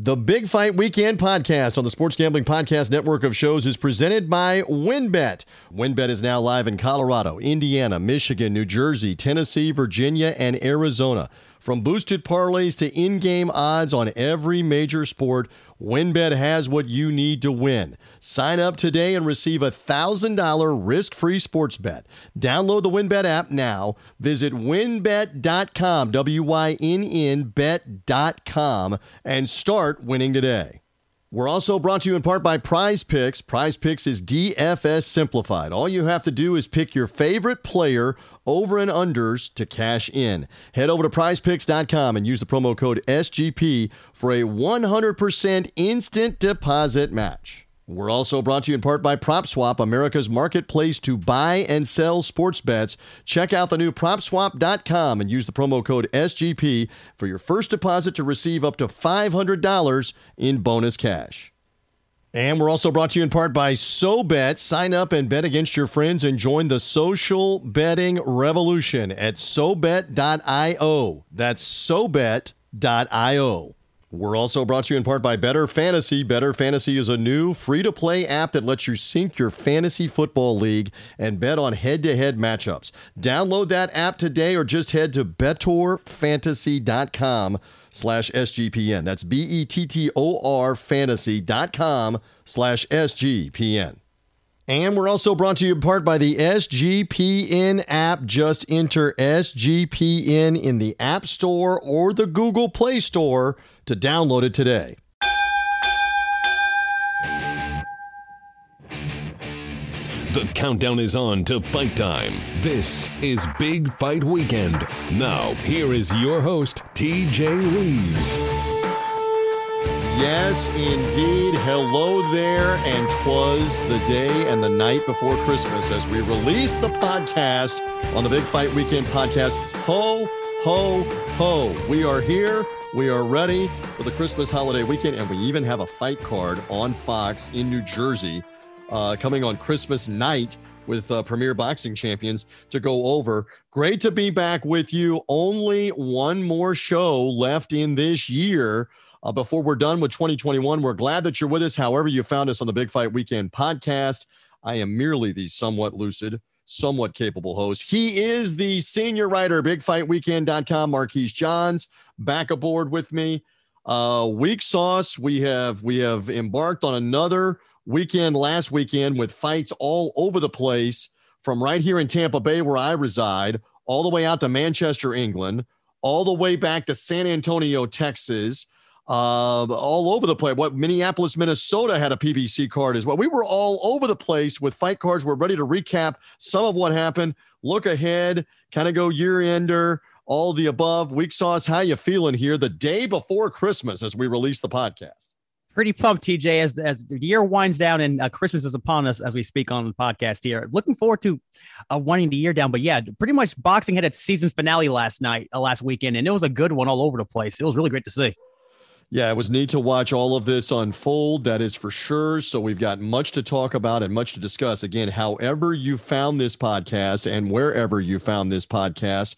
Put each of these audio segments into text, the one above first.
The Big Fight Weekend podcast on the Sports Gambling Podcast Network of shows is presented by WynnBET. WynnBET is now live in Colorado, Indiana, Michigan, New Jersey, Tennessee, Virginia, and Arizona. From boosted parlays to in game odds on every major sport, WynnBET has what you need to win. Sign up today and receive a $1,000 risk free sports bet. Download the WynnBET app now. Visit wynnbet.com, W Y N N bet.com, and start winning today. We're also brought to you in part by Prize Picks. Prize Picks is DFS simplified. All you have to do is pick your favorite player over and unders to cash in. Head over to prizepicks.com and use the promo code SGP for a 100% instant deposit match. We're also brought to you in part by PropSwap, America's marketplace to buy and sell sports bets. Check out the new PropSwap.com and use the promo code SGP for your first deposit to receive up to $500 in bonus cash. And we're also brought to you in part by SoBet. Sign up and bet against your friends and join the social betting revolution at SoBet.io. That's SoBet.io. We're also brought to you in part by Bettor Fantasy. Bettor Fantasy is a new free to play app that lets you sync your fantasy football league and bet on head to head matchups. Download that app today or just head to bettorfantasy.com slash SGPN. That's B E T T O R fantasy.com slash SGPN. And we're also brought to you in part by the SGPN app. Just enter SGPN in the App Store or the Google Play Store to download it today. The countdown is on to fight time. This is Big Fight Weekend. Now, here is your host, TJ Reeves. Yes, indeed. Hello there. And twas the day and the night before Christmas as we release the podcast on the Big Fight Weekend podcast. Ho, ho, ho. We are here. We are ready for the Christmas holiday weekend. And we even have a fight card on Fox in New Jersey uh, coming on Christmas night with uh, Premier Boxing Champions to go over. Great to be back with you. Only one more show left in this year. Uh, before we're done with 2021, we're glad that you're with us. However, you found us on the Big Fight Weekend podcast. I am merely the somewhat lucid, somewhat capable host. He is the senior writer, bigfightweekend.com, Marquise Johns, back aboard with me. Uh, week sauce, we have we have embarked on another weekend last weekend with fights all over the place from right here in Tampa Bay, where I reside, all the way out to Manchester, England, all the way back to San Antonio, Texas, uh, all over the place. What Minneapolis, Minnesota had a PBC card as well. We were all over the place with fight cards. We're ready to recap some of what happened, look ahead, kind of go year ender, all the above. Week sauce, how you feeling here the day before Christmas as we release the podcast? pretty pumped, TJ, as as the year winds down and uh, Christmas is upon us as we speak on the podcast here. Looking forward to uh, winding the year down, but yeah, pretty much boxing had its season finale last night, uh, last weekend, and it was a good one all over the place. It was really great to see. Yeah, it was neat to watch all of this unfold. That is for sure. So we've got much to talk about and much to discuss. Again, however you found this podcast and wherever you found this podcast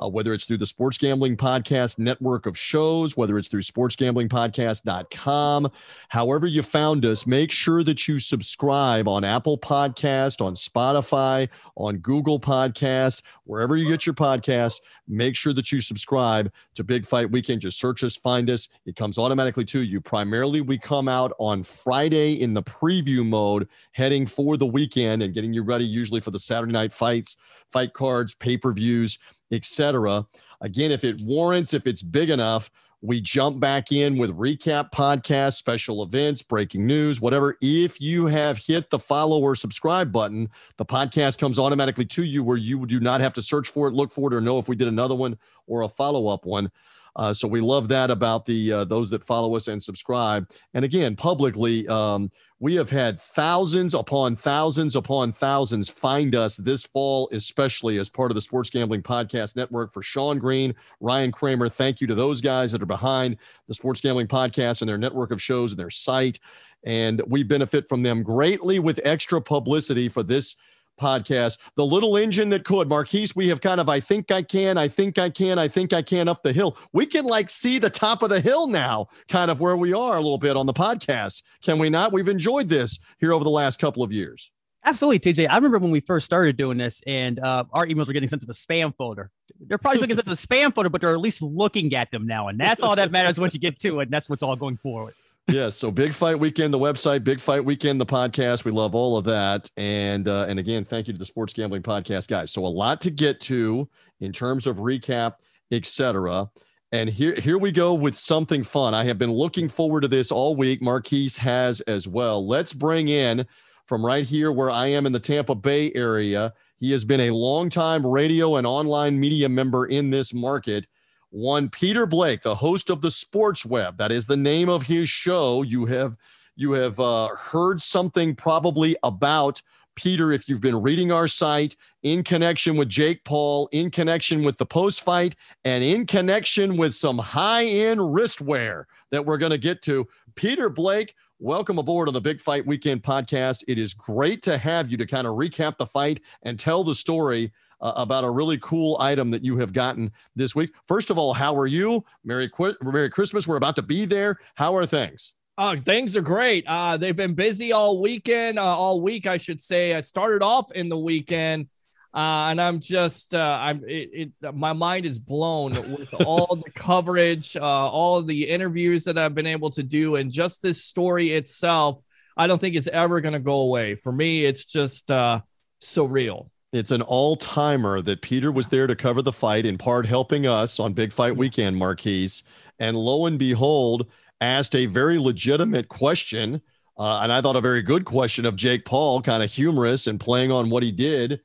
uh, whether it's through the Sports Gambling Podcast network of shows, whether it's through sportsgamblingpodcast.com, however you found us, make sure that you subscribe on Apple Podcast, on Spotify, on Google Podcast, wherever you get your podcast. Make sure that you subscribe to Big Fight Weekend. Just search us, find us. It comes automatically to you. Primarily, we come out on Friday in the preview mode, heading for the weekend and getting you ready, usually for the Saturday night fights, fight cards, pay per views etc. Again, if it warrants, if it's big enough, we jump back in with recap podcasts, special events, breaking news, whatever. If you have hit the follow or subscribe button, the podcast comes automatically to you where you do not have to search for it, look for it, or know if we did another one or a follow up one. Uh, so we love that about the uh, those that follow us and subscribe. And again, publicly, um, we have had thousands upon thousands upon thousands find us this fall, especially as part of the Sports Gambling Podcast Network. For Sean Green, Ryan Kramer, thank you to those guys that are behind the Sports Gambling Podcast and their network of shows and their site. And we benefit from them greatly with extra publicity for this podcast. The little engine that could, Marquise, we have kind of, I think I can, I think I can, I think I can up the hill. We can like see the top of the hill now, kind of where we are a little bit on the podcast. Can we not? We've enjoyed this here over the last couple of years. Absolutely, TJ. I remember when we first started doing this and uh, our emails were getting sent to the spam folder. They're probably looking sent to the spam folder, but they're at least looking at them now. And that's all that matters once you get to it. And that's what's all going forward yes. So Big Fight Weekend, the website, Big Fight Weekend, the podcast. We love all of that. And uh, and again, thank you to the Sports Gambling Podcast guys. So a lot to get to in terms of recap, etc. And here here we go with something fun. I have been looking forward to this all week. Marquise has as well. Let's bring in from right here where I am in the Tampa Bay area. He has been a longtime radio and online media member in this market one Peter Blake, the host of the Sports Web. That is the name of his show. You have you have uh, heard something probably about Peter if you've been reading our site in connection with Jake Paul, in connection with the post fight, and in connection with some high end wristwear that we're going to get to. Peter Blake, welcome aboard on the Big Fight Weekend podcast. It is great to have you to kind of recap the fight and tell the story uh, about a really cool item that you have gotten this week. First of all, how are you? Merry, Qu- Merry Christmas. We're about to be there. How are things? Oh, things are great. Uh, they've been busy all weekend, uh, all week, I should say. I started off in the weekend, uh, and I'm just, uh, I'm, it, it, my mind is blown with all the coverage, uh, all the interviews that I've been able to do, and just this story itself. I don't think it's ever going to go away. For me, it's just uh, surreal it's an all timer that Peter was there to cover the fight, in part helping us on Big Fight Weekend, Marquise. And lo and behold, asked a very legitimate question. Uh, and I thought a very good question of Jake Paul, kind of humorous and playing on what he did.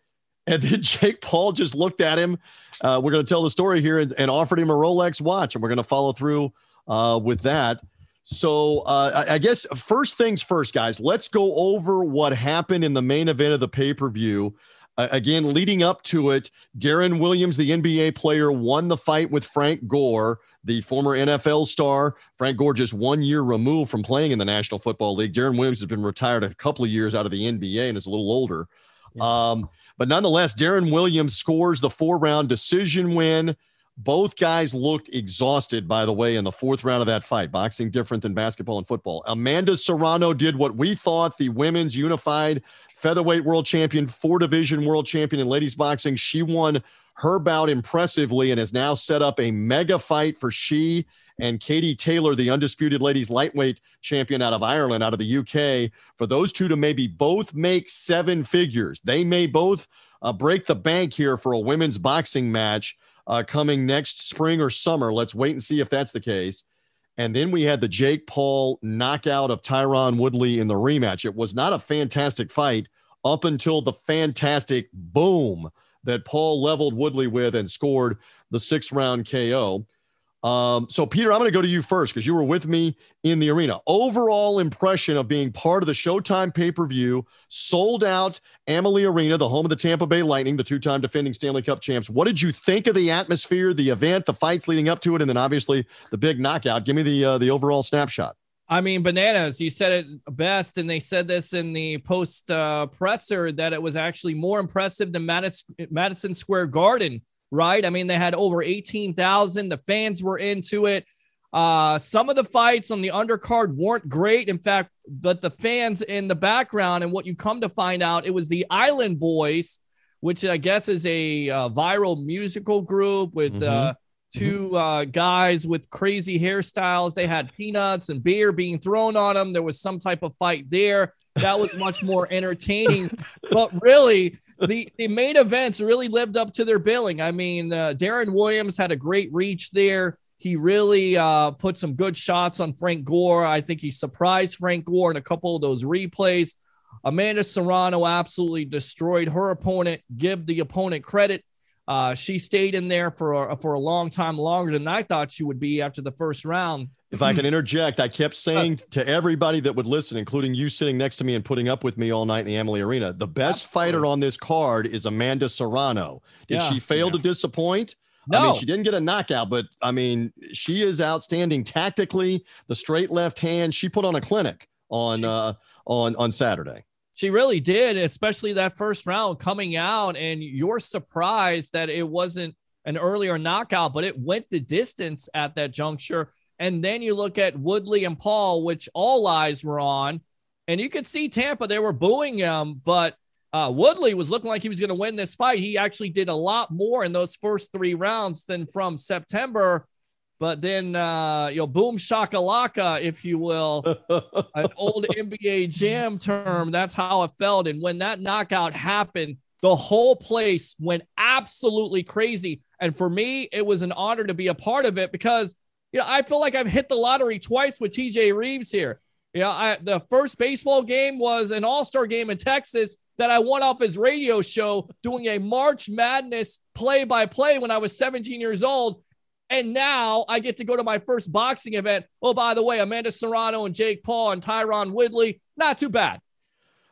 And then Jake Paul just looked at him. Uh, we're going to tell the story here and, and, offered him a Rolex watch. And we're going to follow through uh, with that. So uh, I, I guess first things first, guys, let's go over what happened in the main event of the pay per view. Again, leading up to it, Deron Williams, the NBA player, won the fight with Frank Gore, the former NFL star. Frank Gore just one year removed from playing in the National Football League. Deron Williams has been retired a couple of years out of the NBA and is a little older. Yeah. Um, but nonetheless, Deron Williams scores the four round decision win. Both guys looked exhausted, by the way, in the fourth round of that fight. Boxing different than basketball and football. Amanda Serrano did what we thought the women's unified featherweight world champion, four division world champion in ladies boxing. She won her bout impressively and has now set up a mega fight for she and Katie Taylor, the undisputed ladies lightweight champion out of Ireland, out of the UK, for those two to maybe both make seven figures. They may both uh, break the bank here for a women's boxing match uh, coming next spring or summer. Let's wait and see if that's the case. And then we had the Jake Paul knockout of Tyron Woodley in the rematch. It was not a fantastic fight up until the fantastic boom that Paul leveled Woodley with and scored the six round KO. Um, so, Peter, I'm going to go to you first because you were with me in the arena. Overall impression of being part of the Showtime pay per view, sold out Amalie Arena, the home of the Tampa Bay Lightning, the two time defending Stanley Cup champs. What did you think of the atmosphere, the event, the fights leading up to it, and then obviously the big knockout? Give me the uh, the overall snapshot. I mean, bananas. You said it best, and they said this in the post uh, presser that it was actually more impressive than Madison, Madison Square Garden right? I mean, they had over 18,000. The fans were into it. Uh, some of the fights on the undercard weren't great. In fact, but the fans in the background, and what you come to find out, it was the Island Boys, which I guess is a uh, viral musical group with mm-hmm. uh, 2 uh, guys with crazy hairstyles. They had peanuts and beer being thrown on them. There was some type of fight there. That was much more entertaining. but really, the, the main events really lived up to their billing. I mean, uh, Deron Williams had a great reach there. He really uh, put some good shots on Frank Gore. I think he surprised Frank Gore in a couple of those replays. Amanda Serrano absolutely destroyed her opponent. Give the opponent credit. Uh, she stayed in there for for a long time, longer than I thought she would be after the first round. If I can interject, I kept saying to everybody that would listen, including you sitting next to me and putting up with me all night in the Amalie Arena, the best Absolutely. fighter on this card is Amanda Serrano. Did yeah, she fail yeah. to disappoint? No. I mean, she didn't get a knockout, but I mean, she is outstanding tactically. The straight left hand, she put on a clinic on she, uh on on Saturday. She really did, especially that first round coming out. And you're surprised that it wasn't an earlier knockout, but it went the distance at that juncture. And then you look at Woodley and Paul, which all eyes were on. And you could see Tampa, they were booing him, but uh, Woodley was looking like he was going to win this fight. He actually did a lot more in those first three rounds than from September. But then, uh, you know, boom shakalaka, if you will, an old NBA jam term. That's how it felt. And when that knockout happened, the whole place went absolutely crazy. And for me, it was an honor to be a part of it because, you know, I feel like I've hit the lottery twice with TJ Reeves here. You know, I, the first baseball game was an all star game in Texas that I won off his radio show doing a March Madness play by play when I was 17 years old. And now I get to go to my first boxing event. Oh, by the way, Amanda Serrano and Jake Paul and Tyron Woodley, not too bad.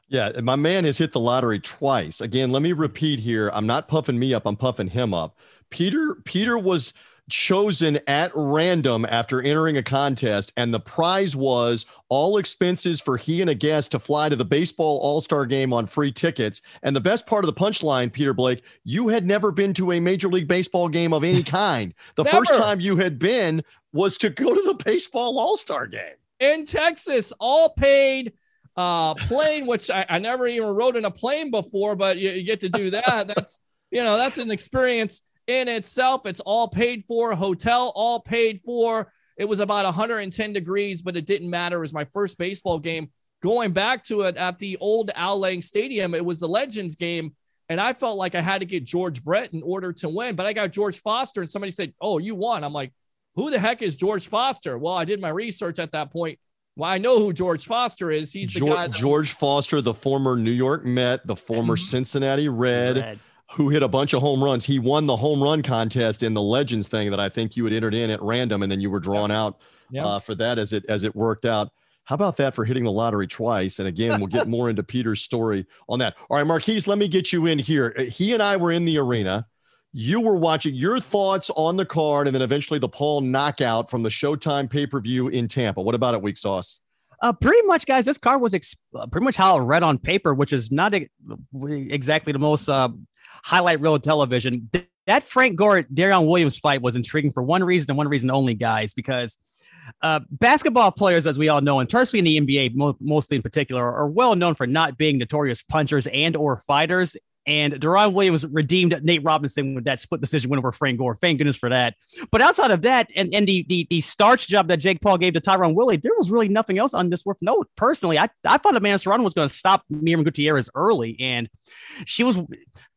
Yeah, my man has hit the lottery twice. Again, let me repeat here. I'm not puffing me up, I'm puffing him up. Peter Peter was chosen at random after entering a contest, and the prize was all expenses for he and a guest to fly to the baseball all star game on free tickets. And the best part of the punchline, Peter Blake, you had never been to a Major League Baseball game of any kind. The first time you had been was to go to the baseball all star game in Texas, all paid uh plane which I, I, never even rode in a plane before but you, you get to do that that's you know that's an experience in itself. It's all paid for, hotel all paid for. It was about 110 degrees, but it didn't matter. It was my first baseball game. Going back to it at the old Al Lang Stadium, it was the Legends game. And I felt like I had to get George Brett in order to win, but I got George Foster, and somebody said, Oh, you won. I'm like, Who the heck is George Foster? Well, I did my research at that point. Well, I know who George Foster is. He's the George, guy. That- George Foster, the former New York Met, the former mm-hmm. Cincinnati Red. Red who hit a bunch of home runs. He won the home run contest in the Legends thing that I think you had entered in at random, and then you were drawn yep. out yep. Uh, for that as it as it worked out. How about that for hitting the lottery twice? And again, we'll get more into Peter's story on that. All right, Marquise, let me get you in here. He and I were in the arena. You were watching your thoughts on the card and then eventually the Paul knockout from the Showtime pay per view in Tampa. What about it, Weak Sauce? Uh, pretty much, guys. This card was ex- uh, pretty much how it read on paper, which is not exactly the most uh, highlight reel television. That Frank Gore Deron Williams fight was intriguing for one reason and one reason only, guys, because uh, basketball players, as we all know, and especially in the NBA, mo- mostly in particular, are well known for not being notorious punchers and or fighters. And Deron Williams redeemed Nate Robinson with that split decision win over Frank Gore. Thank goodness for that. But outside of that, and, and the, the the starch job that Jake Paul gave to Tyron Woodley, there was really nothing else on this worth note. Personally, I, I thought Amanda Serrano was going to stop Miriam Gutierrez early. And she was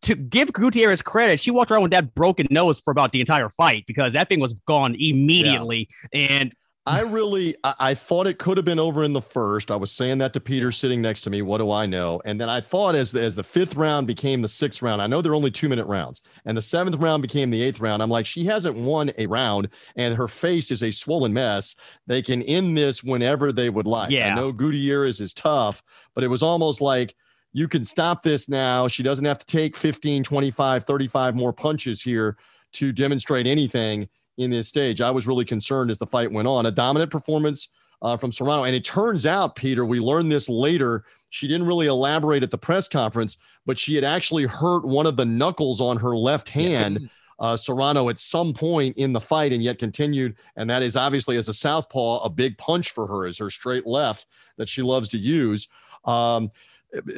to give Gutierrez credit, she walked around with that broken nose for about the entire fight because that thing was gone immediately. Yeah. And I really, I, I, thought it could have been over in the first. I was saying that to Peter sitting next to me. What do I know? And then I thought as the, as the fifth round became the sixth round, I know they're only two minute rounds, and the seventh round became the eighth round. I'm like, she hasn't won a round, and her face is a swollen mess. They can end this whenever they would like. Yeah. I know Gutierrez is tough, but it was almost like you can stop this now. She doesn't have to take 15, 25, 35 more punches here to demonstrate anything in this stage. I was really concerned as the fight went on. A dominant performance uh, from Serrano. And it turns out, Peter, we learned this later. She didn't really elaborate at the press conference, but she had actually hurt one of the knuckles on her left hand. Uh, Serrano at some point in the fight and yet continued. And that is obviously, as a southpaw, a big punch for her, is her straight left that she loves to use. Um,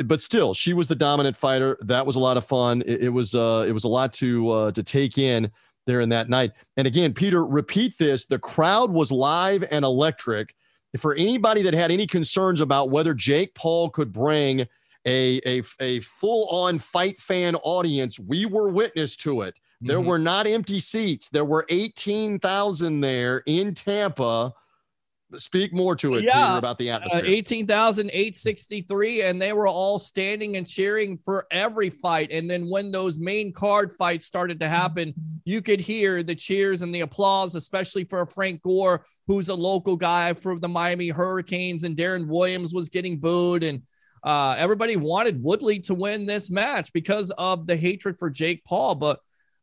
but still, she was the dominant fighter. That was a lot of fun. It, it was uh, it was a lot to uh, to take in there in that night. And again, Peter, repeat this. The crowd was live and electric. For anybody that had any concerns about whether Jake Paul could bring a, a, a full on fight fan audience, we were witness to it. There mm-hmm. were not empty seats. There were 18,000 there in Tampa speak more to it yeah. Peter, about the uh, atmosphere. Uh, 18,863 and they were all standing and cheering for every fight and then when those main card fights started to happen you could hear the cheers and the applause especially for Frank Gore who's a local guy from the Miami Hurricanes and Deron Williams was getting booed and uh, everybody wanted Woodley to win this match because of the hatred for Jake Paul but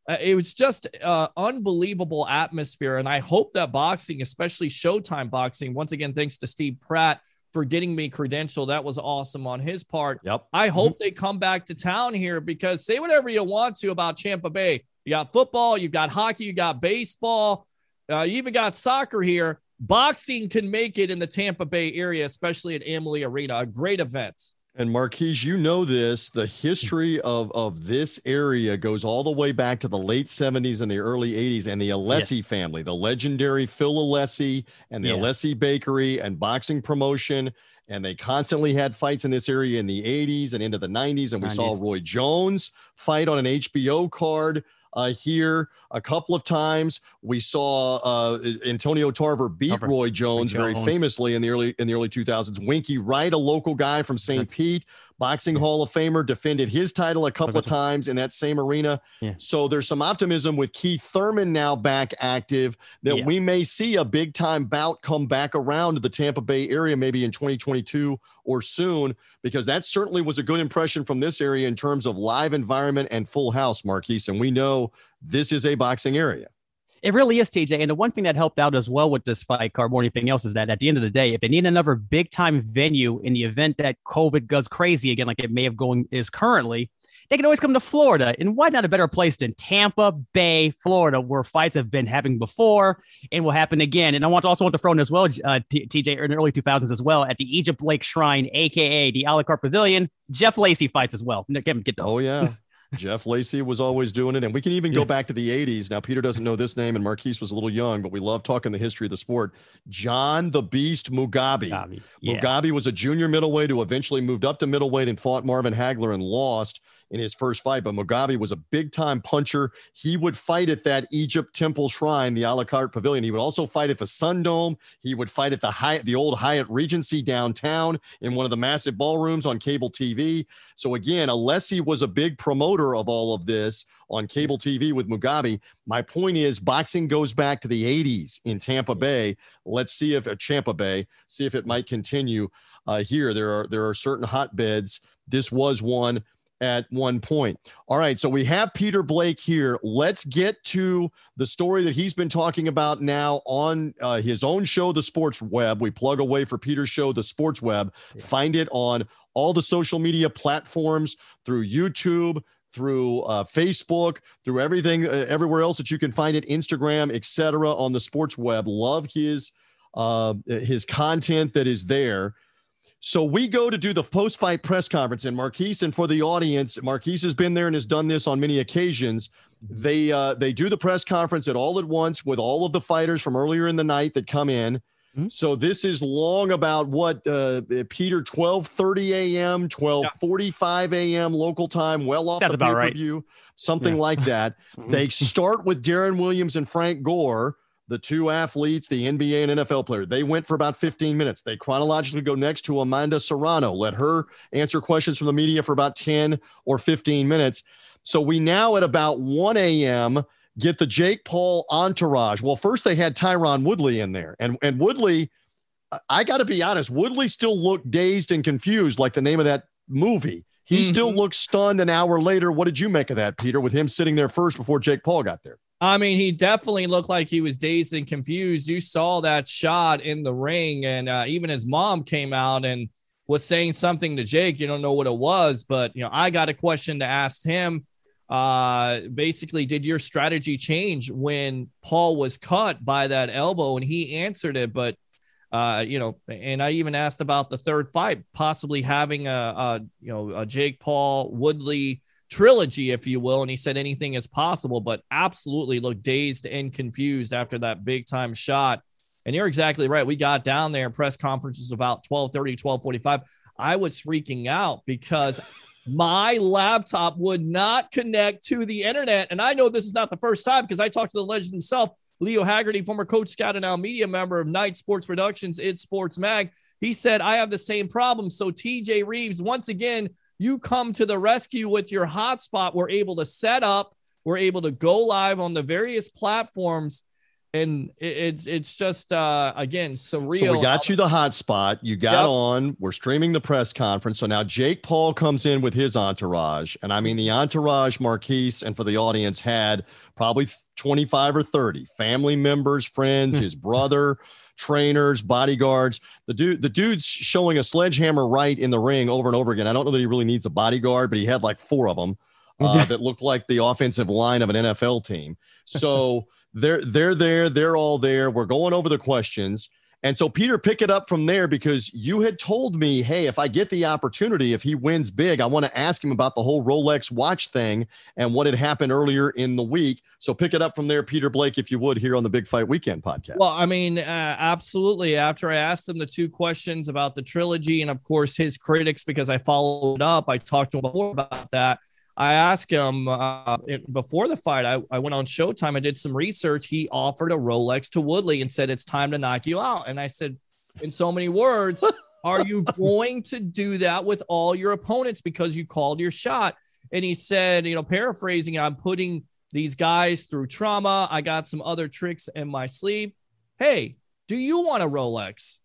it was just uh, unbelievable atmosphere. And I hope that boxing, especially Showtime boxing, once again, thanks to Steve Pratt for getting me credential. That was awesome on his part. Yep. I hope they come back to town here because say whatever you want to about Tampa Bay. You got football, you got hockey, you got baseball, uh, you even got soccer here. Boxing can make it in the Tampa Bay area, especially at Amalie Arena, a great event. And Marquise, you know this. The history of, of this area goes all the way back to the late 70s and the early 80s, and the Alessi yes. family, the legendary Phil Alessi and the yeah. Alessi Bakery and boxing promotion. And they constantly had fights in this area in the 80s and into the 90s. And we 90s. saw Roy Jones fight on an HBO card uh, here a couple of times. We saw uh, Antonio Tarver beat Tarver. Roy Jones, Jones very famously in the early in the early 2000s. Winky Wright, a local guy from St. Pete, boxing yeah. Hall of Famer, defended his title a couple of times in that same arena. Yeah. So there's some optimism with Keith Thurman now back active that yeah. we may see a big time bout come back around to the Tampa Bay area maybe in 2022 or soon, because that certainly was a good impression from this area in terms of live environment and full house, Marquise. And we know this is a boxing area. It really is, TJ. And the one thing that helped out as well with this fight card anything else is that at the end of the day, if they need another big time venue in the event that COVID goes crazy again, like it may have going is currently, they can always come to Florida. And why not a better place than Tampa Bay, Florida, where fights have been happening before and will happen again. And I want to also want to throw in as well, uh, T- TJ, in the early 2000s as well, at the Egypt Lake Shrine, aka the a la pavilion, Jeff Lacy fights as well. Get those. Oh yeah. Jeff Lacy was always doing it. And we can even go back to the 80s. Now, Peter doesn't know this name, and Marquise was a little young, but we love talking the history of the sport. John the Beast Mugabi. Mugabi, yeah. Mugabi was a junior middleweight who eventually moved up to middleweight and fought Marvin Hagler and lost in his first fight. But Mugabi was a big time puncher. He would fight at that Egypt Temple Shrine, the a la carte pavilion. He would also fight at the Sun Dome. He would fight at the Hyatt, the old Hyatt Regency downtown in one of the massive ballrooms on cable TV. So again, Alessi was a big promoter of all of this on cable TV with Mugabi. My point is, boxing goes back to the 80s in Tampa Bay. Let's see if at Tampa Bay, see if it might continue uh, here. There are there are certain hotbeds. This was one at one point. All right, so we have Peter Blake here. Let's get to the story that he's been talking about now on uh, his own show, The Sports Web. We plug away for Peter's show, The Sports Web. Yeah. Find it on all the social media platforms through YouTube, through uh, Facebook, through everything, uh, everywhere else that you can find it, Instagram, etc. On the Sports Web. Love his uh, his content that is there. So we go to do the post fight press conference, and Marquise, and for the audience, Marquise has been there and has done this on many occasions. They uh, they do the press conference at all at once with all of the fighters from earlier in the night that come in. Mm-hmm. So this is long about what uh, Peter twelve thirty a.m. twelve forty five a.m. local time, well off That's the pay per view, right. something yeah. like that. They start with Deron Williams and Frank Gore the two athletes, the NBA and NFL player, they went for about 15 minutes. They chronologically go next to Amanda Serrano, let her answer questions from the media for about 10 or 15 minutes. So we now at about 1 a.m. get the Jake Paul entourage. Well, first they had Tyron Woodley in there, and and Woodley, I got to be honest, Woodley still looked dazed and confused, like the name of that movie. He mm-hmm. still looks stunned an hour later. What did you make of that, Peter, with him sitting there first before Jake Paul got there? I mean, he definitely looked like he was dazed and confused. You saw that shot in the ring, and uh, even his mom came out and was saying something to Jake. You don't know what it was, but you know, I got a question to ask him. Uh, basically, did your strategy change when Paul was cut by that elbow? And he answered it, but uh, you know, and I even asked about the third fight, possibly having a, a you know, a Jake Paul Woodley trilogy, if you will. And he said anything is possible, but absolutely looked dazed and confused after that big time shot. And you're exactly right. We got down there, press conferences about 1230, 1245. I was freaking out because my laptop would not connect to the internet. And I know this is not the first time because I talked to the legend himself, Leo Haggerty, former coach scout and now media member of Night Sports Productions, It Sports Mag. He said, I have the same problem. So, TJ Reeves, once again, you come to the rescue with your hotspot. We're able to set up, we're able to go live on the various platforms. And it's it's just uh again surreal. So we got you the hotspot. You got yep. on. We're streaming the press conference. So now Jake Paul comes in with his entourage, and I mean the entourage, Marquise, and for the audience had probably 25 or 30 family members, friends, hmm. his brother, trainers, bodyguards. The dude, the dude's showing a sledgehammer right in the ring over and over again. I don't know that he really needs a bodyguard, but he had like four of them uh, that looked like the offensive line of an NFL team. So they're they're there, they're all there. We're going over the questions. And so, Peter, pick it up from there because you had told me, hey, if I get the opportunity, if he wins big, I want to ask him about the whole Rolex watch thing and what had happened earlier in the week. So, pick it up from there, Peter Blake, if you would, here on the Big Fight Weekend podcast. Well, I mean, uh, absolutely. After I asked him the two questions about the trilogy and, of course, his critics, because I followed up, I talked to him before about that. I asked him uh, before the fight. I, I went on Showtime. I did some research. He offered a Rolex to Woodley and said, It's time to knock you out. And I said, In so many words, are you going to do that with all your opponents because you called your shot? And he said, You know, paraphrasing, I'm putting these guys through trauma. I got some other tricks in my sleeve. Hey, do you want a Rolex?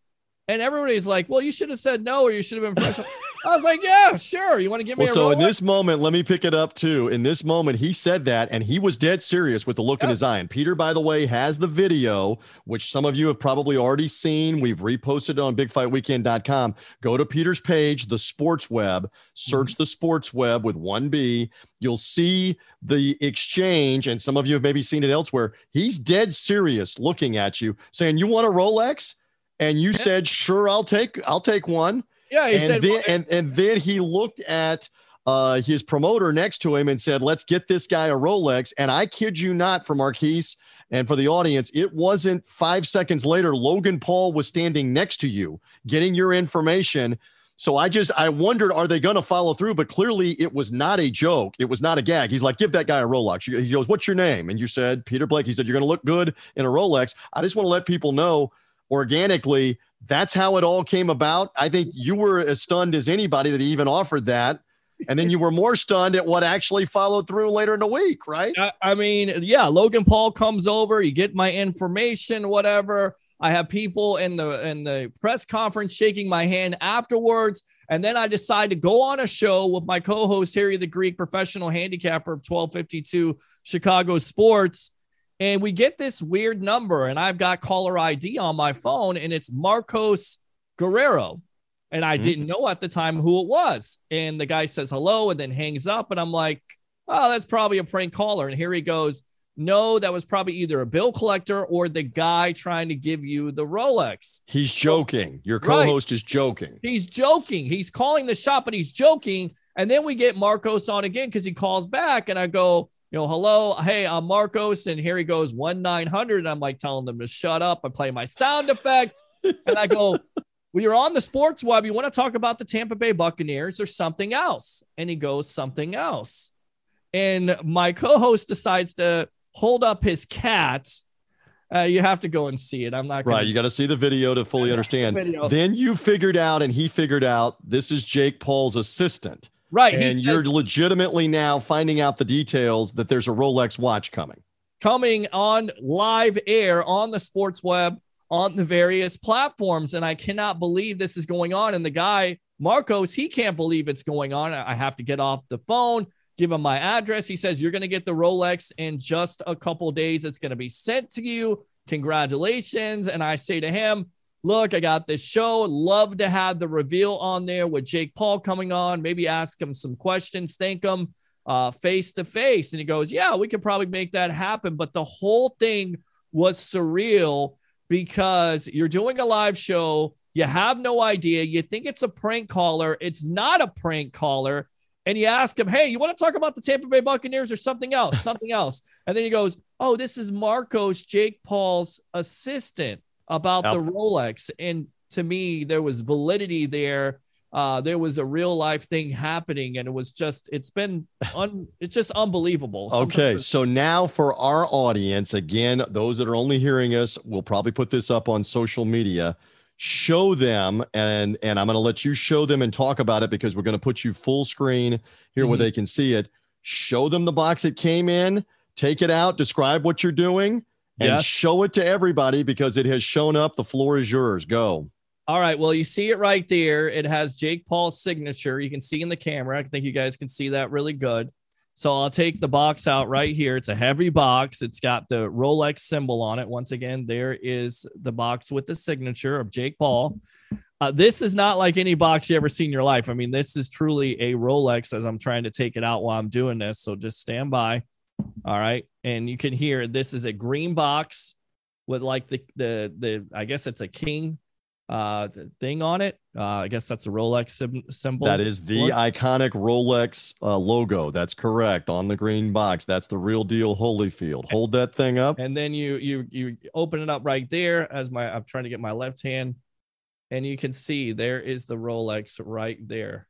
And everybody's like, well, you should have said no, or you should have been professional. I was like, yeah, sure. You want to give me well, a so Rolex? in this moment, let me pick it up too. In this moment, he said that, and he was dead serious with the look in his eye. And Peter, by the way, has the video, which some of you have probably already seen. We've reposted it on bigfightweekend.com. Go to Peter's page, the sports web, search mm-hmm. the sports web with one B. You'll see the exchange, and some of you have maybe seen it elsewhere. He's dead serious looking at you, saying, You want a Rolex? And you said, Sure, I'll take I'll take one yeah, he and said, then and, and then he looked at uh, his promoter next to him and said, "Let's get this guy a Rolex." And I kid you not, for Marquise and for the audience, it wasn't five seconds later. Logan Paul was standing next to you, getting your information. So I just I wondered, are they going to follow through? But clearly, it was not a joke. It was not a gag. He's like, "Give that guy a Rolex." He goes, "What's your name?" And you said Peter Blake. He said, "You're going to look good in a Rolex." I just want to let people know organically that's how it all came about. I think you were as stunned as anybody that he even offered that. And then you were more stunned at what actually followed through later in the week, right? I, I mean, yeah, Logan Paul comes over, you get my information, whatever. I have people in the in the press conference shaking my hand afterwards. And then I decide to go on a show with my co-host Harry the Greek, professional handicapper of 1252 Chicago Sports. And we get this weird number, and I've got caller ID on my phone, and it's Marcos Guerrero. And I Mhm. didn't know at the time who it was. And the guy says hello and then hangs up. And I'm like, oh, that's probably a prank caller. And here he goes, no, that was probably either a bill collector or the guy trying to give you the Rolex. He's joking. Your co-host is joking. He's joking. He's calling the shop, but he's joking. And then we get Marcos on again because he calls back, and I go, you know, hello, hey, I'm Marcos, and here he goes one nine hundred. And I'm like telling them to shut up. I play my sound effects, and I go, well, you're on the sports web. You want to talk about the Tampa Bay Buccaneers or something else? And he goes, something else. And my co-host decides to hold up his cat. Uh, you have to go and see it. I'm not gonna Right. You got to see the video to fully understand. video. Then you figured out, and he figured out this is Jake Paul's assistant. Right. and says- you're legitimately now finding out the details that there's a Rolex watch coming. coming on live air on the sports web on the various platforms. And I cannot believe this is going on. And the guy, Marcos, he can't believe it's going on. I have to get off the phone, give him my address. He says, You're going to get the Rolex in just a couple days. It's going to be sent to you. Congratulations. And I say to him, Look, I got this show. Love to have the reveal on there with Jake Paul coming on. Maybe ask him some questions, thank him uh, face to face. And he goes, Yeah, we could probably make that happen. But the whole thing was surreal because you're doing a live show. You have no idea. You think it's a prank caller. It's not a prank caller. And you ask him, Hey, you want to talk about the Tampa Bay Buccaneers or something else? Something else. And then he goes, Oh, this is Marcos, Jake Paul's assistant about Yep. the Rolex. And to me, there was validity there uh, there was a real life thing happening and it was just it's been un, it's just unbelievable Okay, so now for our audience, again, those that are only hearing us, we'll probably put this up on social media. Show them, and and I'm going to let you show them and talk about it because we're going to put you full screen here where Mhm. they can see it. Show them the box it came in. Take it out. Describe what you're doing, and Yes. show it to everybody because it has shown up. The floor is yours. Go. all right well you see it right there it has jake paul's signature you can see in the camera i think you guys can see that really good So I'll take the box out right here. It's a heavy box. It's got the Rolex symbol on it. Once again, there is the box with the signature of Jake Paul. Uh, this is not like any box you ever seen in your life. I mean, this is truly a Rolex as I'm trying to take it out while I'm doing this. So just stand by. All right. And you can hear this is a green box with like the, the, the, I guess it's a king uh thing on it. Uh, I guess that's a Rolex sim- symbol. That is the iconic Rolex uh, logo. That's correct on the green box. That's the real deal Holyfield. Hold that thing up. And then you you you open it up right there as my I'm trying to get my left hand and you can see there is the Rolex right there.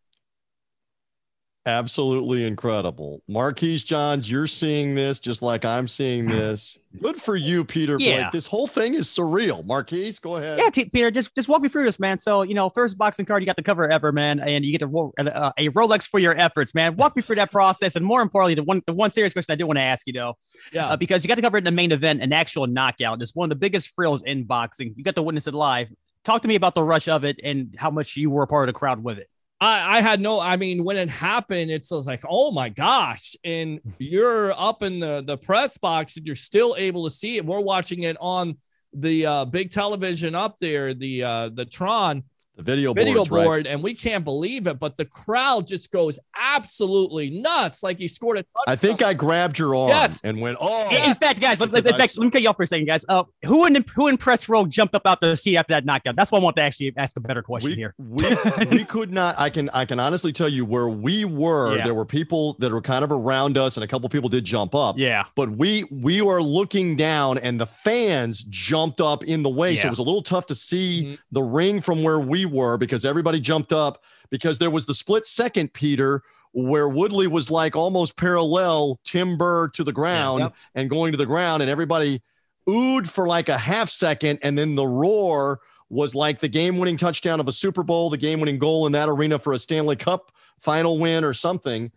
Absolutely incredible. Marquise Johns, you're seeing this just like I'm seeing this. Good for you, Peter. Yeah. Blake. This whole thing is surreal. Marquise, go ahead. Yeah, T- Peter, just just walk me through this, man. So you know, first boxing card, you got the cover ever, man, and you get a, uh, a Rolex for your efforts, man. Walk me through that process, and more importantly, the one the one serious question I do want to ask you though, Yeah. uh, because you got to cover it in the main event, an actual knockout. It's one of the biggest thrills in boxing. You got to witness it live. Talk to me about the rush of it and how much you were a part of the crowd with it. I, I had no, I mean, when it happened, it's like, oh my gosh. And you're up in the, the press box and you're still able to see it. We're watching it on the uh, big television up there, the uh, the Tron The video, video boards, right? board, and we can't believe it. But the crowd just goes absolutely nuts. Like he scored a I think I grabbed your arm Yes. and went, oh, In- In fact, guys, let, let, Because I let, let me cut you off for a second, guys. Uh, who in who in press row jumped up out the seat after that knockout? That's why I want to actually ask a better question we, here. we, we could not i can i can honestly tell you where we were Yeah. there were people that were kind of around us and a couple people did jump up Yeah, but we we were looking down and the fans jumped up in the way so it was a little tough to see Mhm. the ring from where we were because everybody jumped up because there was the split second peter where woodley was like almost parallel timber to the ground Yep. and going to the ground and everybody oohed for like a half second and then the roar was like the game-winning touchdown of a super bowl the game-winning goal in that arena for a stanley cup final win or something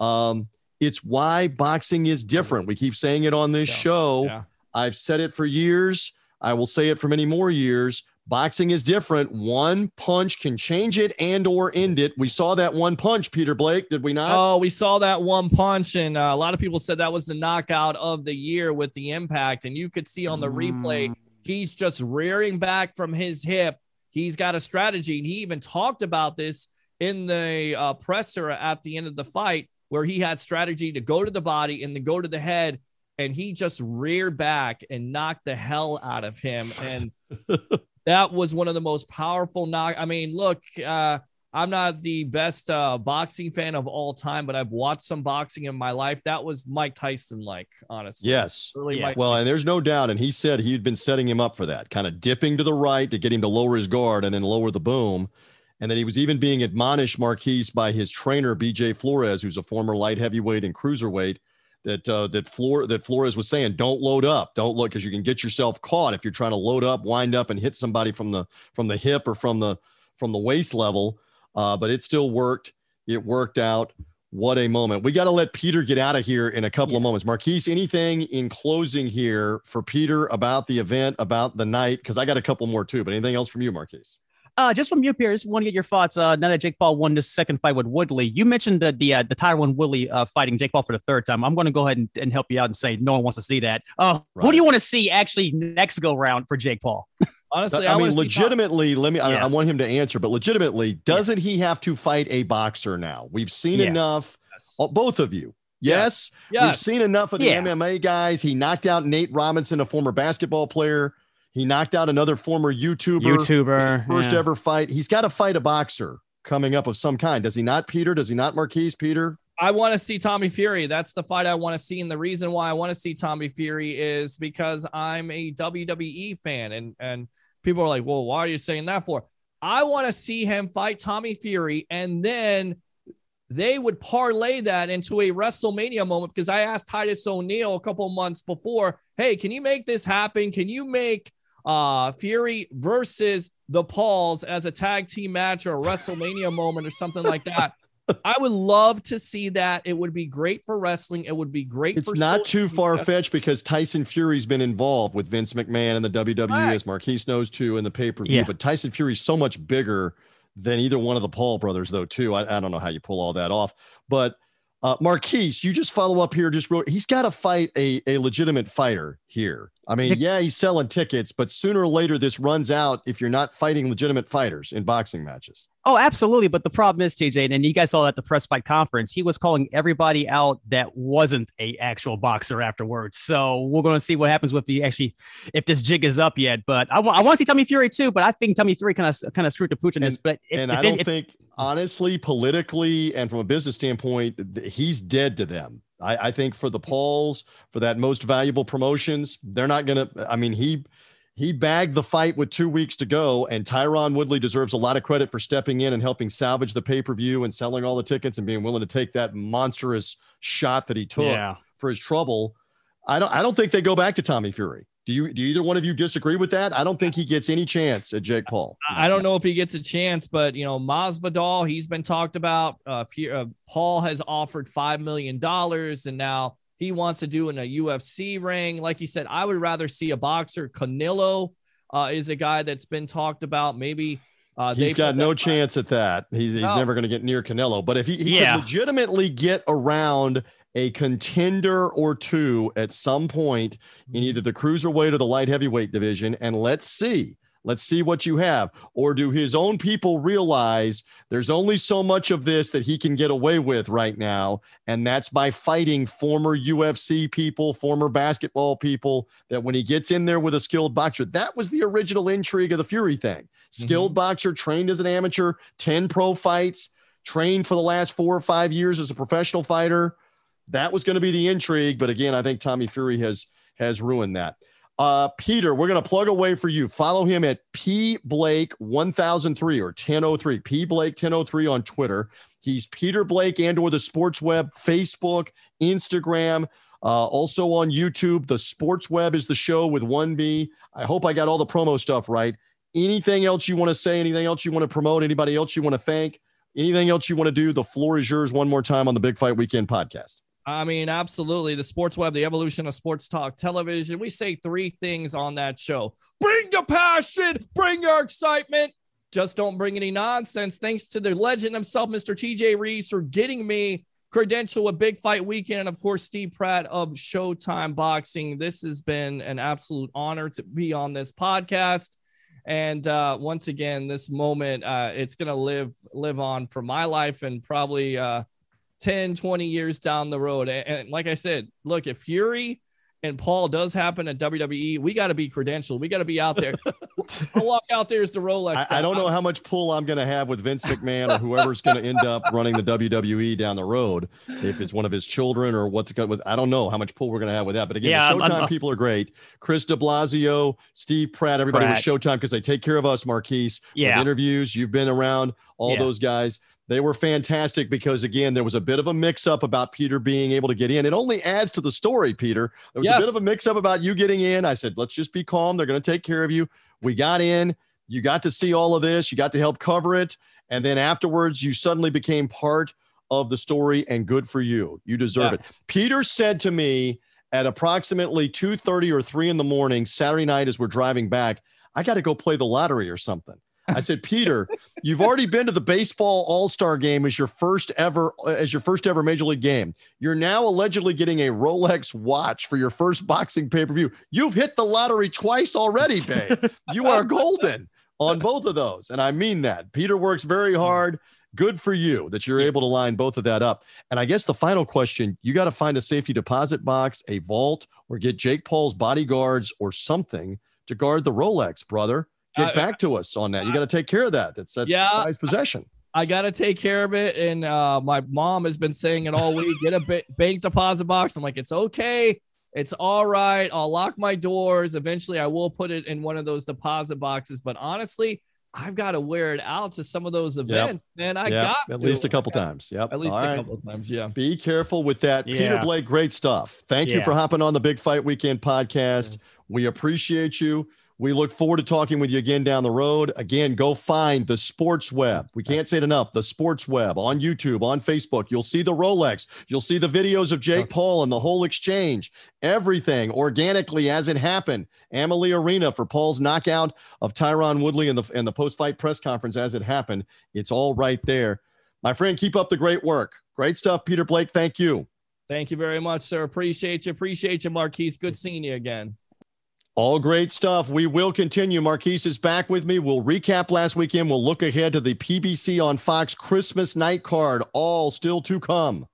um, it's why boxing is different we keep saying it on this Yeah. show Yeah. i've said it for years i will say it for many more years boxing is different one punch can change it and or end it we saw that one punch peter blake did we not Oh, we saw that one punch, and uh, a lot of people said that was the knockout of the year with the impact. And you could see on the replay, he's just rearing back from his hip. He's got a strategy, and he even talked about this in the uh, presser at the end of the fight, where he had strategy to go to the body and to go to the head, and he just reared back and knocked the hell out of him. And that was one of the most powerful knock. I mean, look, uh, I'm not the best uh, boxing fan of all time, but I've watched some boxing in my life. That was Mike Tyson like, honestly. yes Really Yeah. Mike Well, and there's no doubt, and he said he'd been setting him up for that, kind of dipping to the right to get him to lower his guard and then lower the boom. And then he was even being admonished, Marquise, by his trainer, BJ Flores, who's a former light heavyweight and cruiserweight, that uh, that Flor- that Flores was saying, don't load up, don't look, because you can get yourself caught if you're trying to load up, wind up, and hit somebody from the from the hip or from the from the waist level. Uh, but it still worked. It worked out. What a moment. We got to let Peter get out of here in a couple of moments. Marquise, anything in closing here for Peter about the event, about the night? Because I got a couple more too, but anything else from you, Marquise? Uh, just from you, Pierce, want to get your thoughts. Uh, now that Jake Paul won this second fight with Woodley, you mentioned the the uh, the Tyron Woodley uh, fighting Jake Paul for the third time. I'm going to go ahead and, and help you out and say no one wants to see that. Uh, Right. Who do you want to see actually next go round for Jake Paul? honestly, I, wanna mean, see Tom- legitimately, let me, I, Yeah. I want him to answer, but legitimately, doesn't he have to fight a boxer now? We've seen Yeah. enough, Yes. uh, both of you. Yes. yes. We've seen enough of the Yeah. MMA guys. He knocked out Nate Robinson, a former basketball player. He knocked out another former YouTuber. YouTuber, First yeah. ever fight. He's got to fight a boxer coming up of some kind. Does he not, Peter? Does he not, Marquise? Peter? I want to see Tommy Fury. That's the fight I want to see. And the reason why I want to see Tommy Fury is because I'm a WWE fan. And, and people are like, well, why are you saying that for? I want to see him fight Tommy Fury. And then they would parlay that into a WrestleMania moment because I asked Titus O'Neil a couple months before, hey, can you make this happen? Can you make uh Fury versus the Pauls as a tag team match or a WrestleMania moment or something like that? I would love to see that. It would be great for wrestling. It would be great It's for not too far fetched because Tyson Fury's been involved with Vince McMahon and the WWE, as Correct. Marquise knows too, in the pay per view. Yeah. But Tyson Fury's so much bigger than either one of the Paul brothers, though. Too, I, I don't know how you pull all that off, but Uh, Marquise, you just follow up here. Just wrote, he's got to fight a, a legitimate fighter here. I mean, yeah, he's selling tickets, but sooner or later this runs out if you're not fighting legitimate fighters in boxing matches. Oh, absolutely. But the problem is, TJ, and you guys saw at the press fight conference, he was calling everybody out that wasn't a actual boxer afterwards. So we're going to see what happens with the actually if this jig is up yet. But I, w- I want to see Tommy Fury too. But I think Tommy Fury kind of kind of screwed the pooch in this. But if, and if I don't think honestly, politically, and from a business standpoint, he's dead to them. I, I think for the Pauls, for that most valuable promotions, they're not going to. I mean, he he bagged the fight with two weeks to go, and Tyron Woodley deserves a lot of credit for stepping in and helping salvage the pay per view and selling all the tickets and being willing to take that monstrous shot that he took yeah. for his trouble. I don't. I don't think they go back to Tommy Fury. Do you? Do either one of you disagree with that? I don't think he gets any chance at Jake Paul. I don't know if he gets a chance, but you know, Masvidal, he's been talked about. Uh, uh, Paul has offered five million dollars, and now he wants to do in a UFC ring. Like you said, I would rather see a boxer. Canelo uh, is a guy that's been talked about. Maybe uh, he's got no chance at that. He's, he's no. never going to get near Canelo. But if he, he yeah. could legitimately get around a contender or two at some point in either the cruiserweight or the light heavyweight division, and let's see Let's see what you have. Or do his own people realize there's only so much of this that he can get away with right now? And that's by fighting former UFC people, former basketball people, that when he gets in there with a skilled boxer, that was the original intrigue of the Fury thing. Skilled mm-hmm. boxer, trained as an amateur, 10 pro fights, trained for the last four or five years as a professional fighter. That was going to be the intrigue. But again, I think Tommy Fury has has ruined that. Uh, Peter, we're going to plug away for you. Follow him at P Blake 1003 or 1003. P Blake 1003 on Twitter. He's Peter Blake and or the Sports Web, Facebook, Instagram, uh, also on YouTube. The Sports Web is the show with 1B. I hope I got all the promo stuff right. Anything else you want to say? Anything else you want to promote? Anybody else you want to thank? Anything else you want to do? The floor is yours one more time on the Big Fight Weekend podcast. I mean, absolutely. The Sports Web, the evolution of sports talk television. We say three things on that show bring the passion, bring your excitement. Just don't bring any nonsense. Thanks to the legend himself, Mr. TJ Reeves, for getting me credential with Big Fight Weekend. And of course, Steve Pratt of Showtime Boxing. This has been an absolute honor to be on this podcast. And uh, once again, this moment, uh, it's going to live live on for my life and probably uh, 10, 20 years down the road. And, and like I said, look, if Fury and Paul does happen at WWE, we got to be credentialed. We got to be out there. I'll walk out there as the Rolex. I, I don't know how much pull I'm going to have with Vince McMahon or whoever's going to end up running the WWE down the road. If it's one of his children or what's going with, I don't know how much pull we're going to have with that. But again, yeah, the Showtime I'm, I'm, people are great. Chris DeBlasio, Steve Pratt, everybody Pratt. with Showtime because they take care of us, Marquise. Yeah. interviews. You've been around all yeah. those guys. They were fantastic because, again, there was a bit of a mix up about Peter being able to get in. It only adds to the story, Peter. There was yes. a bit of a mix up about you getting in. I said, let's just be calm. They're going to take care of you. We got in. You got to see all of this. You got to help cover it. And then afterwards, you suddenly became part of the story, and good for you. You deserve yeah. it. Peter said to me at approximately 2:30 or 3 in the morning, Saturday night, as we're driving back, I got to go play the lottery or something. I said, Peter, you've already been to the baseball All Star game as your first ever as your first ever major league game. You're now allegedly getting a Rolex watch for your first boxing pay per view. You've hit the lottery twice already, babe. You are golden on both of those, and I mean that. Peter works very hmm. hard. Good for you that you're able to line both of that up. And I guess the final question: you got to find a safety deposit box, a vault, or get Jake Paul's bodyguards or something to guard the Rolex, brother get back to us on that. You got to take care of that. That's that's yeah, prized possession. I got to take care of it. And uh, my mom has been saying it all week. Get a ba- bank deposit box. I'm like, it's okay. It's all right. I'll lock my doors. Eventually, I will put it in one of those deposit boxes. But honestly, I've got to wear it out to some of those events. Yep. And I yep. got at to. least a couple times. Yep. At least all a right. couple times. Yeah. Be careful with that. Yeah. Peter Blake, great stuff. Thank yeah. you for hopping on the Big Fight Weekend podcast. Yes. We appreciate you. We look forward to talking with you again down the road. Again, go find the Sports Web. We can't say it enough. The Sports Web on YouTube, on Facebook. You'll see the Rolex. You'll see the videos of Jake Paul and the whole exchange. Everything organically as it happened. Amalie Arena for Paul's knockout of Tyron Woodley and the in the post fight press conference as it happened. It's all right there. My friend, keep up the great work. Great stuff, Peter Blake. Thank you. Thank you very much, sir. Appreciate you. Appreciate you, Marquise. Good seeing you again. All great stuff. We will continue. Marquise is back with me. We'll recap last weekend. We'll look ahead to the PBC on Fox Christmas night card. All still to come.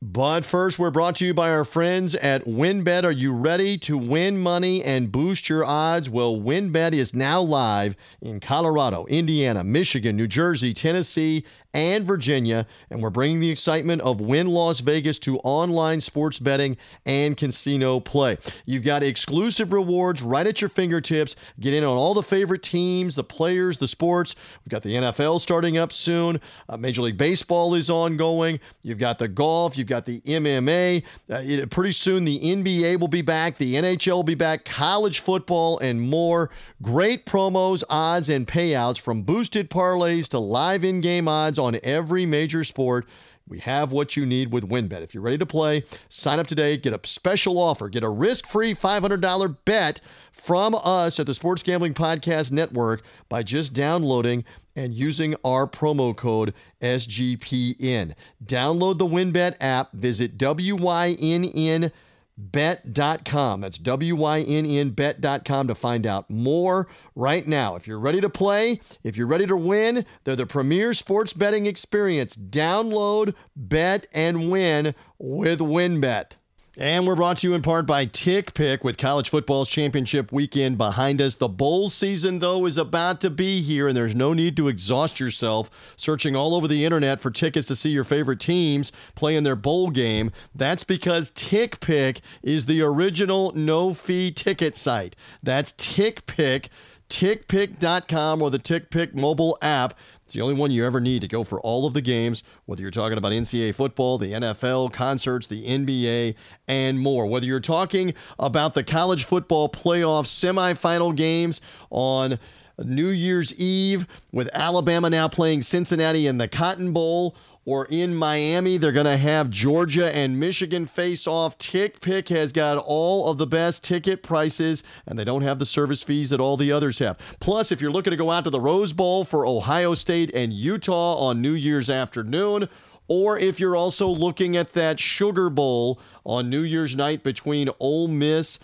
But first, we're brought to you by our friends at WynnBET. Are you ready to win money and boost your odds? Well, WynnBET is now live in Colorado, Indiana, Michigan, New Jersey, Tennessee, and Virginia, and we're bringing the excitement of Wynn Las Vegas to online sports betting and casino play. You've got exclusive rewards right at your fingertips. Get in on all the favorite teams, the players, the sports. We've got the NFL starting up soon. Uh, Major League Baseball is ongoing. You've got the golf. You've got the MMA. Uh, it, pretty soon, the NBA will be back. The NHL will be back. College football and more. Great promos, odds, and payouts from boosted parlays to live in-game odds on every major sport. We have what you need with WynnBET. If you're ready to play, sign up today, get a special offer, get a risk-free $500 bet from us at the Sports Gambling Podcast Network by just downloading and using our promo code SGPN. Download the WynnBET app, visit WYNN bet.com. That's W Y N N bet.com to find out more right now. If you're ready to play, if you're ready to win, they're the premier sports betting experience. Download, bet, and win with WynnBET. And we're brought to you in part by TickPick with college football's championship weekend behind us. The bowl season, though, is about to be here, and there's no need to exhaust yourself searching all over the internet for tickets to see your favorite teams play in their bowl game. That's because TickPick is the original no fee ticket site. That's Tick TickPick tickpick.com or the TickPick mobile app. The only one you ever need to go for all of the games, whether you're talking about NCAA football, the NFL, concerts, the NBA, and more. Whether you're talking about the college football playoff semifinal games on New Year's Eve with Alabama now playing Cincinnati in the Cotton Bowl or in Miami. They're going to have Georgia and Michigan face off. TickPick has got all of the best ticket prices, and they don't have the service fees that all the others have. Plus, if you're looking to go out to the Rose Bowl for Ohio State and Utah on New Year's afternoon, or if you're also looking at that Sugar Bowl on New Year's night between Ole Miss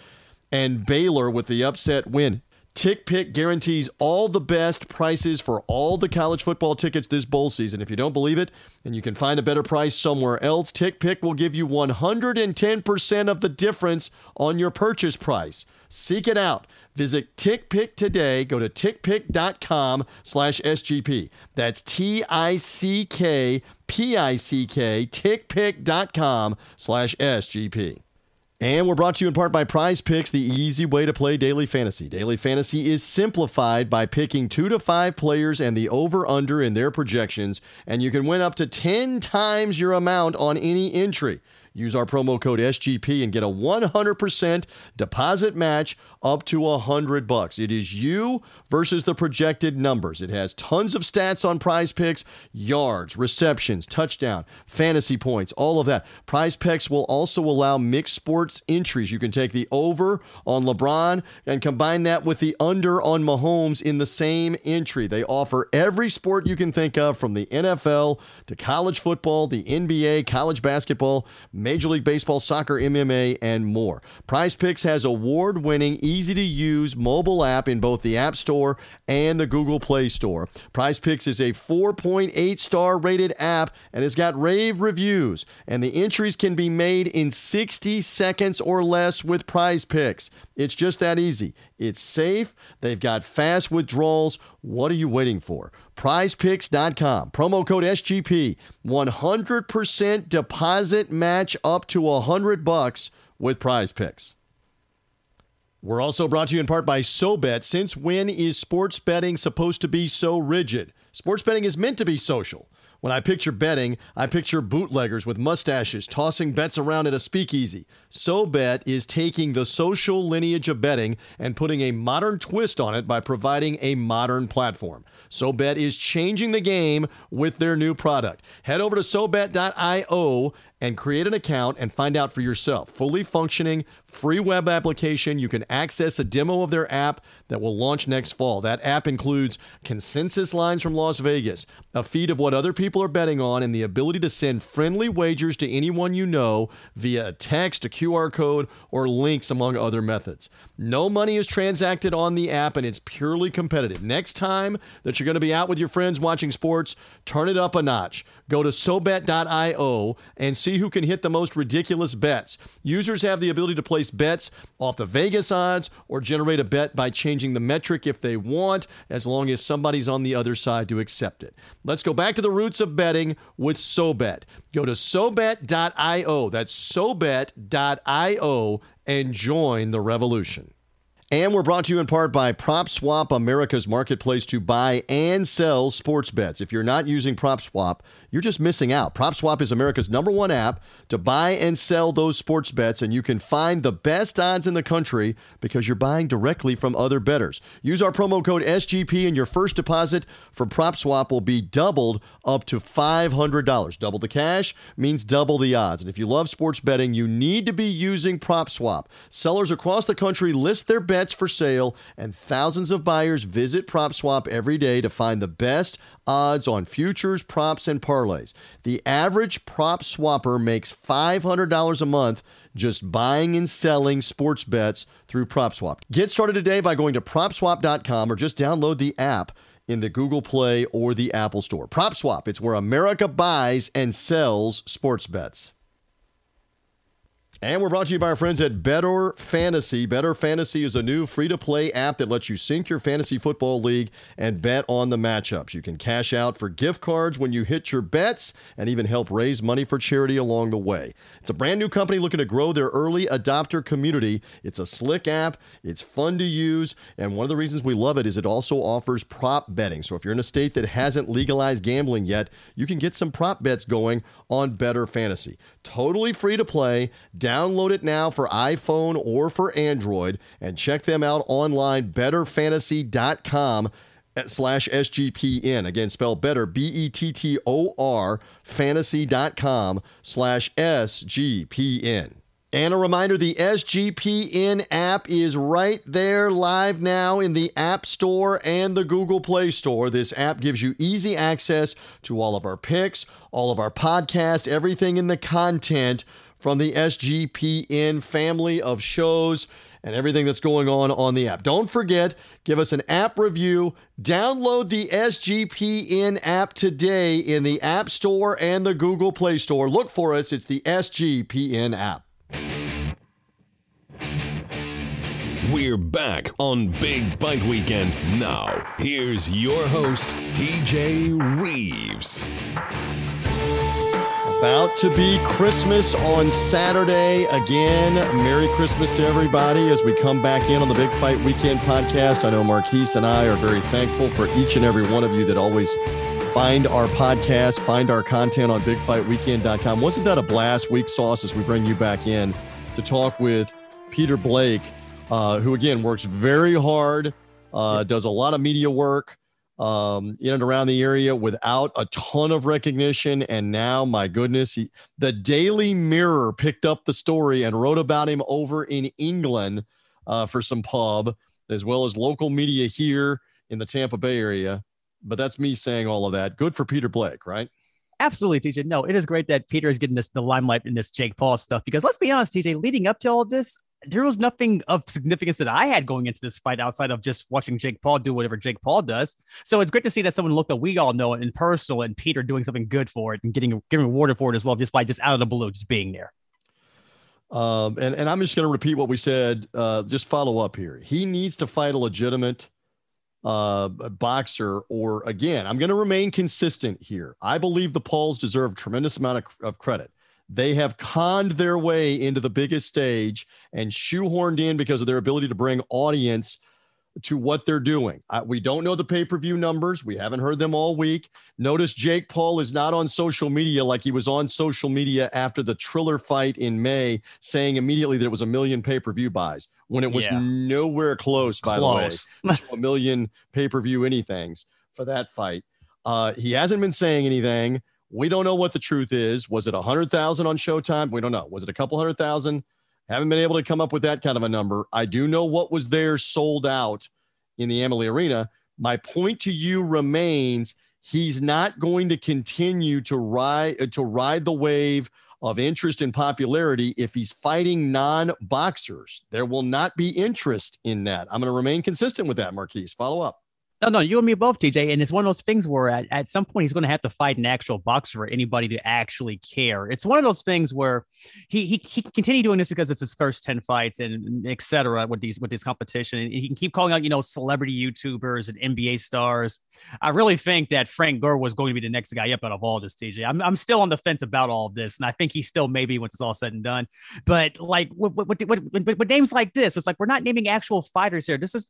and Baylor with the upset win. TickPick guarantees all the best prices for all the college football tickets this bowl season. If you don't believe it, and you can find a better price somewhere else, TickPick will give you 110% of the difference on your purchase price. Seek it out. Visit TickPick today. Go to tickpick.com slash SGP. That's T-I-C-K-P-I-C-K, tickpick.com slash SGP. And we're brought to you in part by Prize Picks, the easy way to play daily fantasy. Daily fantasy is simplified by picking two to five players and the over under in their projections, and you can win up to 10 times your amount on any entry. Use our promo code SGP and get a 100% deposit match up to hundred bucks. It is you versus the projected numbers. It has tons of stats on prize picks, yards, receptions, touchdown, fantasy points, all of that. Prize picks will also allow mixed sports entries. You can take the over on LeBron and combine that with the under on Mahomes in the same entry. They offer every sport you can think of from the NFL to college football, the NBA, college basketball, Major League Baseball, soccer, MMA, and more. Prize Picks has award winning easy to use mobile app in both the App Store and the Google Play Store. Prize Picks is a 4.8 star rated app and has got rave reviews, and the entries can be made in 60 seconds or less with Prize Picks. It's just that easy. It's safe, they've got fast withdrawals. What are you waiting for? prizepicks.com. Promo code SGP. 100% deposit match up to 100 bucks with Prize Picks. We're also brought to you in part by SoBet. Since when is sports betting supposed to be so rigid? Sports betting is meant to be social. When I picture betting, I picture bootleggers with mustaches tossing bets around at a speakeasy. SoBet is taking the social lineage of betting and putting a modern twist on it by providing a modern platform. SoBet is changing the game with their new product. Head over to SoBet.io and create an account and find out for yourself. Fully functioning, free web application. You can access a demo of their app that will launch next fall. That app includes consensus lines from Las Vegas, a feed of what other people are betting on and the ability to send friendly wagers to anyone you know via a text, a QR code, or links, among other methods. No money is transacted on the app and it's purely competitive. Next time that you're going to be out with your friends watching sports, turn it up a notch. Go to SoBet.io and see who can hit the most ridiculous bets. Users have the ability to place bets off the Vegas odds or generate a bet by changing the metric if they want, as long as somebody's on the other side to accept it. Let's go back to the roots of betting with SoBet. Go to SoBet.io. That's SoBet.io and join the revolution. And we're brought to you in part by PropSwap, America's marketplace to buy and sell sports bets. If you're not using PropSwap, you're just missing out. PropSwap is America's number one app to buy and sell those sports bets, and you can find the best odds in the country because you're buying directly from other bettors. Use our promo code SGP, and your first deposit for PropSwap will be doubled up to $500. Double the cash means double the odds. And if you love sports betting, you need to be using PropSwap. Sellers across the country list their bets for sale, and thousands of buyers visit PropSwap every day to find the best odds on futures, props, and parlays. The average prop swapper makes $500 a month just buying and selling sports bets through PropSwap. Get started today by going to propswap.com or just download the app in the Google Play or the Apple Store. PropSwap, it's where America buys and sells sports bets. And we're brought to you by our friends at Bettor Fantasy. Bettor Fantasy is a new free to play app that lets you sync your fantasy football league and bet on the matchups. You can cash out for gift cards when you hit your bets and even help raise money for charity along the way. It's a brand new company looking to grow their early adopter community. It's a slick app, it's fun to use, and one of the reasons we love it is it also offers prop betting. So if you're in a state that hasn't legalized gambling yet, you can get some prop bets going on Bettor Fantasy. Totally free to play. Download it now for iPhone or for Android and check them out online, bettorfantasy.com eh, slash SGPN. Again, spell better, B E T T O R, fantasy.com slash SGPN. And a reminder the SGPN app is right there live now in the App Store and the Google Play Store. This app gives you easy access to all of our picks, all of our podcasts, everything in the content from the SGPN family of shows and everything that's going on on the app. Don't forget, give us an app review. Download the SGPN app today in the App Store and the Google Play Store. Look for us, it's the SGPN app. We're back on Big Fight Weekend. Now, here's your host, TJ Reeves. About to be Christmas on Saturday. Again, Merry Christmas to everybody as we come back in on the Big Fight Weekend podcast. I know Marquise and I are very thankful for each and every one of you that always find our podcast, find our content on bigfightweekend.com. Wasn't that a blast week sauce as we bring you back in to talk with Peter Blake, uh, who again works very hard, uh, does a lot of media work um, in and around the area without a ton of recognition. And now, my goodness, he, the Daily Mirror picked up the story and wrote about him over in England uh, for some pub, as well as local media here in the Tampa Bay area. But that's me saying all of that. Good for Peter Blake, right? Absolutely, TJ. No, it is great that Peter is getting this the limelight in this Jake Paul stuff because let's be honest, TJ, leading up to all of this, there was nothing of significance that I had going into this fight outside of just watching Jake Paul do whatever Jake Paul does. So it's great to see that someone looked that we all know in personal and Peter doing something good for it and getting getting rewarded for it as well, just by just out of the blue, just being there. Um, and, and I'm just going to repeat what we said. Uh, just follow up here. He needs to fight a legitimate uh, boxer, or again, I'm going to remain consistent here. I believe the Pauls deserve a tremendous amount of, of credit. They have conned their way into the biggest stage and shoehorned in because of their ability to bring audience to what they're doing. I, we don't know the pay per view numbers. We haven't heard them all week. Notice Jake Paul is not on social media like he was on social media after the Triller fight in May, saying immediately that it was a million pay per view buys when it was yeah. nowhere close, by close. the way, to a million pay per view anythings for that fight. Uh, he hasn't been saying anything. We don't know what the truth is. Was it a hundred thousand on Showtime? We don't know. Was it a couple hundred thousand? Haven't been able to come up with that kind of a number. I do know what was there sold out in the Amalie Arena. My point to you remains he's not going to continue to ride uh, to ride the wave of interest and popularity if he's fighting non-boxers. There will not be interest in that. I'm going to remain consistent with that, Marquise. Follow up. No, no, you and me both, TJ. And it's one of those things where at, at some point he's going to have to fight an actual boxer for anybody to actually care. It's one of those things where he he, he can continue doing this because it's his first 10 fights and et cetera with these with this competition. And he can keep calling out, you know, celebrity YouTubers and NBA stars. I really think that Frank Gore was going to be the next guy up out of all this, TJ. I'm, I'm still on the fence about all of this. And I think he still maybe once it's all said and done. But like with, with, with, with names like this, it's like we're not naming actual fighters here. This is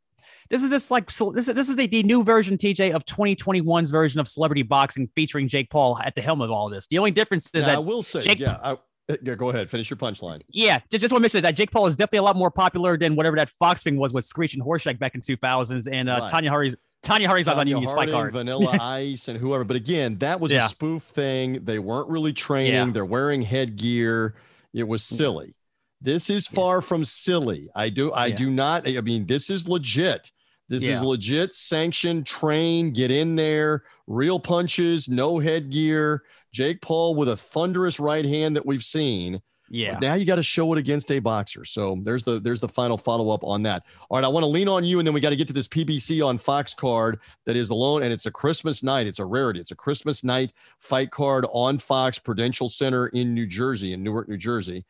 this is just like this is this is a, the new version, TJ, of 2021's version of celebrity boxing featuring Jake Paul at the helm of all this. The only difference is that I will say, Jake, yeah, I, yeah, go ahead, finish your punchline. Yeah, just just want to mention that Jake Paul is definitely a lot more popular than whatever that Fox thing was with Screech and Horshack back in 2000s, and uh, right. Tonya Harding's Tonya Harding's not on use fight cards. Vanilla Ice and whoever. But again, that was yeah. a spoof thing. They weren't really training. Yeah. They're wearing headgear. It was mm. silly. This is far yeah. from silly. I do I do not I mean this is legit. This yeah. is legit sanctioned, train, get in there, real punches, no headgear. Jake Paul with a thunderous right hand that we've seen. Yeah. But now you got to show it against a boxer. So there's the there's the final follow up on that. All right, I want to lean on you, and then we got to get to this PBC on Fox card that is alone, and it's a Christmas night. It's a rarity. It's a Christmas night fight card on Fox Prudential Center in New Jersey, in Newark, New Jersey.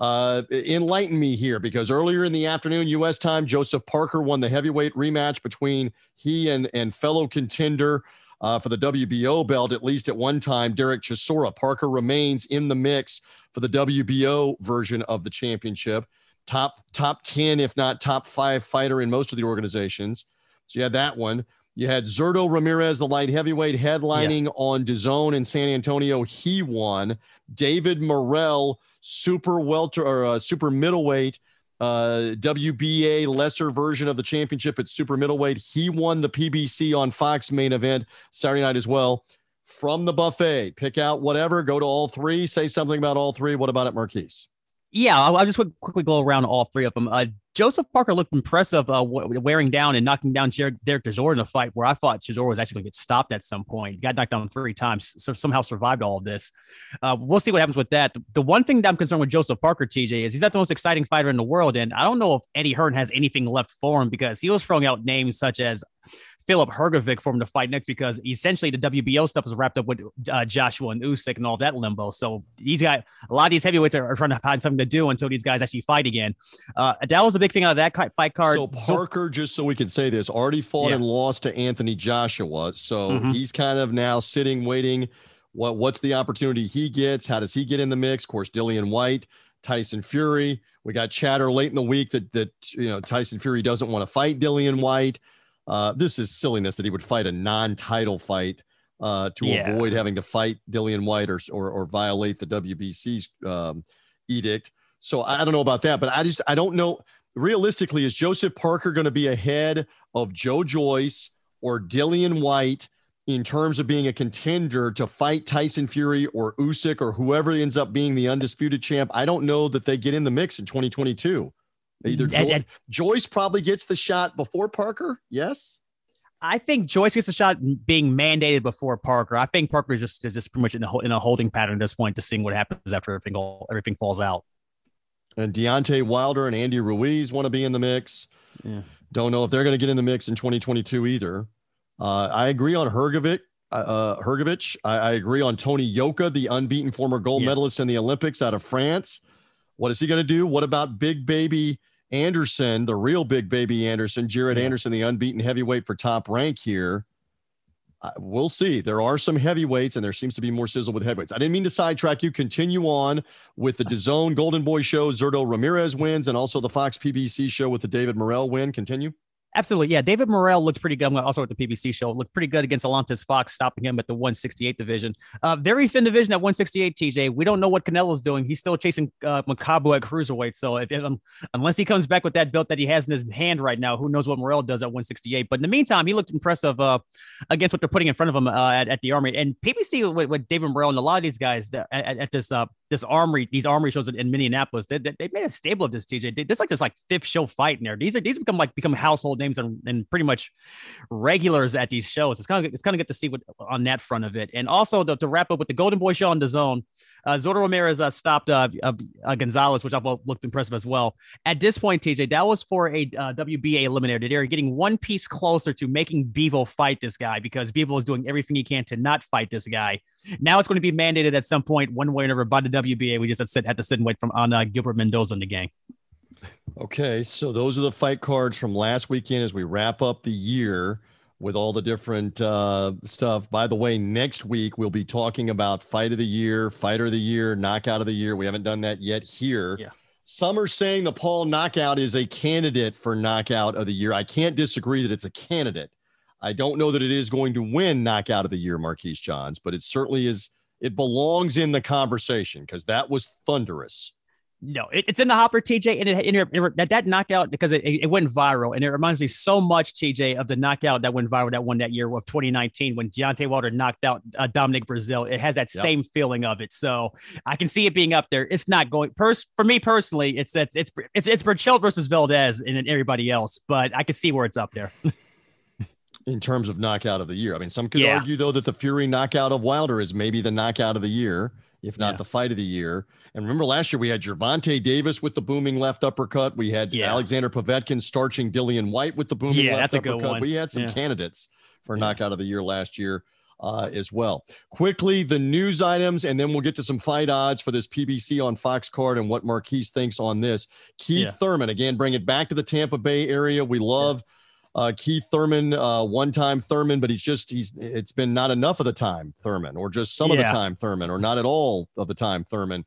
Uh, enlighten me here because earlier in the afternoon, U.S. time, Joseph Parker won the heavyweight rematch between he and, and fellow contender uh, for the WBO belt, at least at one time, Derek Chisora. Parker remains in the mix for the WBO version of the championship. Top top 10, if not top five fighter in most of the organizations. So you had that one. You had Zurdo Ramirez, the light heavyweight, headlining yeah. on DAZN in San Antonio. He won. David Morrell, super welter or uh, super middleweight, uh, WBA lesser version of the championship at super middleweight. He won the PBC on Fox main event Saturday night as well. From the buffet, pick out whatever, go to all three, say something about all three. What about it, Marquise? Yeah, I'll, I'll just quickly go around all three of them. Uh, Joseph Parker looked impressive, uh, wearing down and knocking down Derek Chisora in a fight where I thought Chisora was actually going to get stopped at some point. Got knocked down three times, so somehow survived all of this. Uh, we'll see what happens with that. The one thing that I'm concerned with Joseph Parker, TJ, is he's not the most exciting fighter in the world, and I don't know if Eddie Hearn has anything left for him because he was throwing out names such as Filip Hrgovic for him to fight next because essentially the WBO stuff is wrapped up with uh, Joshua and Usyk and all that limbo. So these guys, a lot of these heavyweights are, are, trying to find something to do until these guys actually fight again. Uh, that was the big thing out of that fight card. So Parker, so, just so we can say this, already fought yeah. and lost to Anthony Joshua. So mm-hmm. he's kind of now sitting, waiting. What what's the opportunity he gets? How does he get in the mix? Of course, Dillian Whyte. Tyson Fury. We got chatter late in the week that that you know Tyson Fury doesn't want to fight Dillian Whyte. Uh, this is silliness that he would fight a non-title fight uh, to yeah. avoid having to fight Dillian Whyte or or, or violate the WBC's um, edict. So I don't know about that, but I just I don't know. Realistically, is Joseph Parker going to be ahead of Joe Joyce or Dillian Whyte in terms of being a contender to fight Tyson Fury or Usyk or whoever ends up being the undisputed champ? I don't know that they get in the mix in 2022. Either and, and, Joyce probably gets the shot before Parker. Yes. I think Joyce gets a shot being mandated before Parker. I think Parker is just is just pretty much in a, in a holding pattern at this point to seeing what happens after everything all, everything falls out. And Deontay Wilder and Andy Ruiz want to be in the mix. Yeah. Don't know if they're going to get in the mix in 2022 either. Uh, I agree on Hrgovic. Uh, uh Hrgovic. I, I, agree on Tony Yoka, the unbeaten former gold yeah. medalist in the Olympics out of France. What is he going to do? What about Big Baby Anderson, the real big baby Anderson, Jared yeah. Anderson, the unbeaten heavyweight for top rank here. Uh, we'll see. There are some heavyweights, and there seems to be more sizzle with heavyweights. I didn't mean to sidetrack you. Continue on with the DAZN Golden Boy show. Zurdo Ramirez wins, and also the Fox PBC show with the David Morrell win. Continue. Absolutely. Yeah. David Morrell looked pretty good. Also at the PBC show, looked pretty good against Alantez Fox, stopping him at the 168 division. Uh, very thin division at 168, TJ. We don't know what Canelo's doing. He's still chasing uh, Makabu at cruiserweight. So if, um, unless he comes back with that belt that he has in his hand right now, who knows what Morrell does at 168. But in the meantime, he looked impressive uh, against what they're putting in front of him uh, at, at the Army. And PBC with, with David Morrell and a lot of these guys at, at this uh, this armory, these armory shows in, in Minneapolis, they, they, they, made a stable of this TJ. This like this like fifth show fight in there. These are these become like become household names and, and pretty much regulars at these shows. It's kind of it's kind of good to see what on that front of it. And also to, to wrap up with the Golden Boy show on DAZN, uh, Zurdo Ramirez uh, stopped uh, uh, Gonzalez, which I thought looked impressive as well. At this point, TJ, that was for a uh, WBA eliminator. They're getting one piece closer to making Bivol fight this guy because Bivol is doing everything he can to not fight this guy. Now it's going to be mandated at some point, one way or another, by the WBA. We just had to sit, had to sit and wait from on uh, Gilbert Mendoza and the gang. Okay, so those are the fight cards from last weekend as we wrap up the year with all the different uh, stuff. By the way, next week we'll be talking about fight of the year, fighter of the year, knockout of the year. We haven't done that yet here. Yeah. Some are saying the Paul knockout is a candidate for knockout of the year. I can't disagree that it's a candidate. I don't know that it is going to win knockout of the year, Marquise Johns, but it certainly is. It belongs in the conversation because that was thunderous. No, it, it's in the hopper, TJ, and it, it, it, that, that knockout because it, it went viral, and it reminds me so much, TJ, of the knockout that went viral that one that year of 2019 when Deontay Wilder knocked out uh, Dominic Breazeale. It has that yep. same feeling of it, so I can see it being up there. It's not going pers- for me personally. It's it's it's it's it's Berchelt versus Valdez and everybody else, but I can see where it's up there. in terms of knockout of the year, I mean, some could yeah. argue though that the Fury knockout of Wilder is maybe the knockout of the year if not yeah. the fight of the year. And remember last year we had Gervonta Davis with the booming left uppercut. We had yeah. Alexander Povetkin starching Dillian Whyte with the booming yeah, left uppercut. We had some candidates for knockout of the year last year. Uh, as well. Quickly, the news items, and then we'll get to some fight odds for this PBC on Fox card and what Marquise thinks on this. Keith Thurman, again, bring it back to the Tampa Bay area. We love uh, Keith Thurman, uh, one time Thurman, but he's just, he's, it's been not enough of the time Thurman, or just some yeah. of the time Thurman, or not at all of the time Thurman.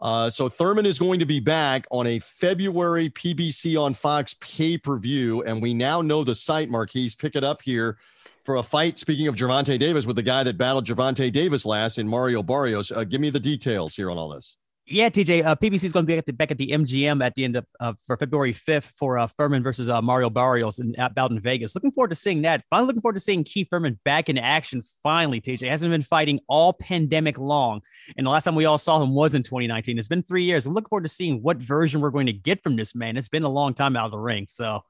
Uh, so Thurman is going to be back on a February PBC on Fox pay per view. And we now know the site, Marquise. Pick it up here for a fight. Speaking of Gervonta Davis, with the guy that battled Gervonta Davis last in Mario Barrios. Uh, give me the details here on all this. Yeah, TJ. Uh, PBC is going to be at the, back at the MGM at the end of uh, for February 5th for uh, Thurman versus uh, Mario Barrios in at in Vegas. Looking forward to seeing that. Finally, looking forward to seeing Keith Thurman back in action. Finally, TJ hasn't been fighting all pandemic long, and the last time we all saw him was in 2019. It's been three years. I'm looking forward to seeing what version we're going to get from this man. It's been a long time out of the ring, so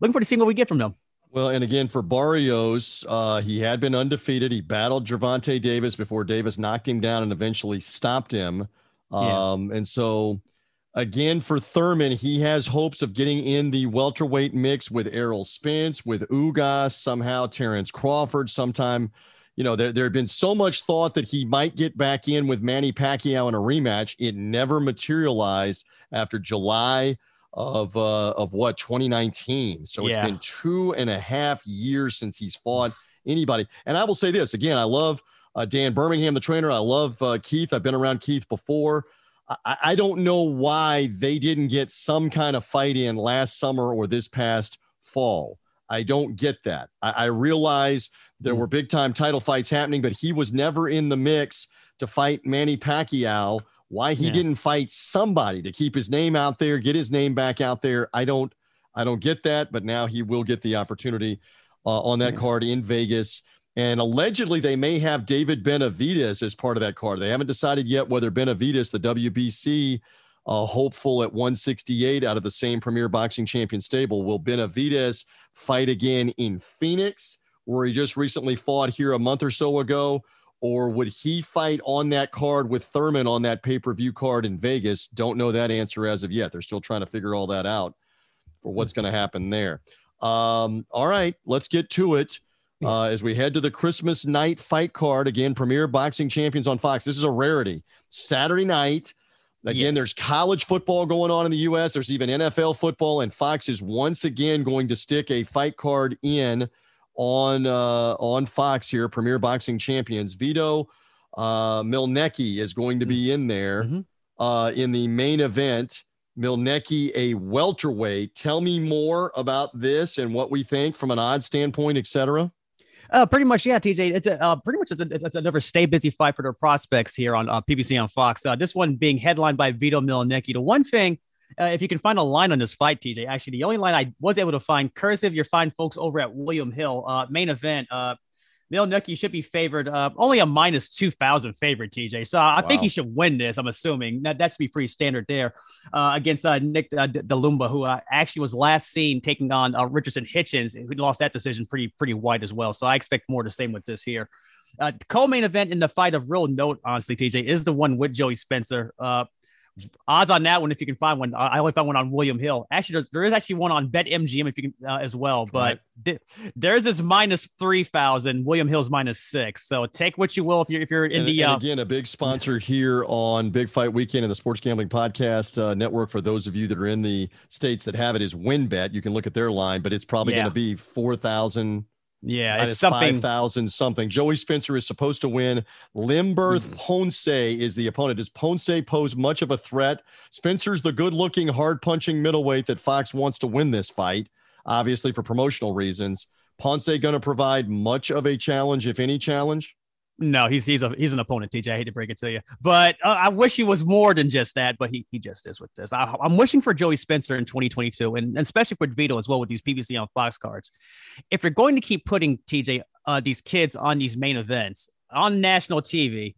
looking forward to seeing what we get from him. Well, and again for Barrios, uh, he had been undefeated. He battled Gervonta Davis before Davis knocked him down and eventually stopped him. Um, yeah. And so, again, for Thurman, he has hopes of getting in the welterweight mix with Errol Spence, with Ugas, somehow Terrence Crawford, sometime. You know, there, there had been so much thought that he might get back in with Manny Pacquiao in a rematch. It never materialized after July of uh, of what 2019. So it's been two and a half years since he's fought anybody. And I will say this again: I love uh, Dan Birmingham, the trainer. I love uh, Keith. I've been around Keith before. I, I, don't know why they didn't get some kind of fight in last summer or this past fall. I don't get that. I, I realize there mm. were big time title fights happening, but he was never in the mix to fight Manny Pacquiao. Why he yeah. didn't fight somebody to keep his name out there, get his name back out there, I don't, I don't get that. But now he will get the opportunity uh, on that card in Vegas. And allegedly, they may have David Benavidez as part of that card. They haven't decided yet whether Benavidez, the WBC uh, hopeful at 168 out of the same Premier Boxing Champion stable, will Benavidez fight again in Phoenix, where he just recently fought here a month or so ago? Or would he fight on that card with Thurman on that pay per view card in Vegas? Don't know that answer as of yet. They're still trying to figure all that out for what's going to happen there. Um, all right, let's get to it uh, as we head to the Christmas night fight card. Again, Premier Boxing Champions on Fox. This is a rarity. Saturday night. Again, yes. there's college football going on in the U.S. There's even NFL football, and Fox is once again going to stick a fight card in on uh, on Fox here. Premier Boxing Champions. Vito uh, Mielnicki is going to be in there mm-hmm. uh, in the main event. Mielnicki, a welterweight. Tell me more about this and what we think from an odd standpoint, etc. Uh, pretty much, yeah, TJ. It's a uh, pretty much it's, a, it's another stay busy fight for their prospects here on uh, PBC on Fox. Uh, this one being headlined by Vito Mielnicki. The one thing, uh, if you can find a line on this fight, TJ, actually the only line I was able to find, cursive, you're fine folks over at William Hill uh, main event. Mielnicki should be favored, uh, only a minus 2,000 favorite, TJ. So I wow. think he should win this. I'm assuming that that should be pretty standard there uh, against uh, Nick uh, Dalumba, who uh, actually was last seen taking on uh, Richardson Hitchens, who lost that decision pretty pretty wide as well. So I expect more the same with this here. Uh, co-main event in the fight of real note, honestly, TJ, is the one with Joey Spencer. Odds on that one if you can find one. I only found one on William Hill. Actually, there's, there is actually one on Bet MGM if you can uh, as well. But right. th- there's this minus three thousand. William Hill's minus six. So take what you will if you're if you're in and, the. And uh, again, a big sponsor here on Big Fight Weekend and the Sports Gambling Podcast uh, Network. For those of you that are in the states that have it, is WynnBET. You can look at their line, but it's probably yeah. going to be four thousand yeah, it's something. 5,000 something. Joey Spencer is supposed to win. Limberth mm-hmm. Ponce is the opponent. Does Ponce pose much of a threat? Spencer's the good looking, hard punching middleweight that Fox wants to win this fight, obviously for promotional reasons. Ponce going to provide much of a challenge, if any challenge? No, he's he's a he's an opponent, TJ. I hate to break it to you, but uh, I wish he was more than just that. But he he just is with this. I, am wishing for Joey Spencer in 2022, and, and especially for Vito as well with these PBC on Fox cards. If you're going to keep putting TJ uh, these kids on these main events on national TV,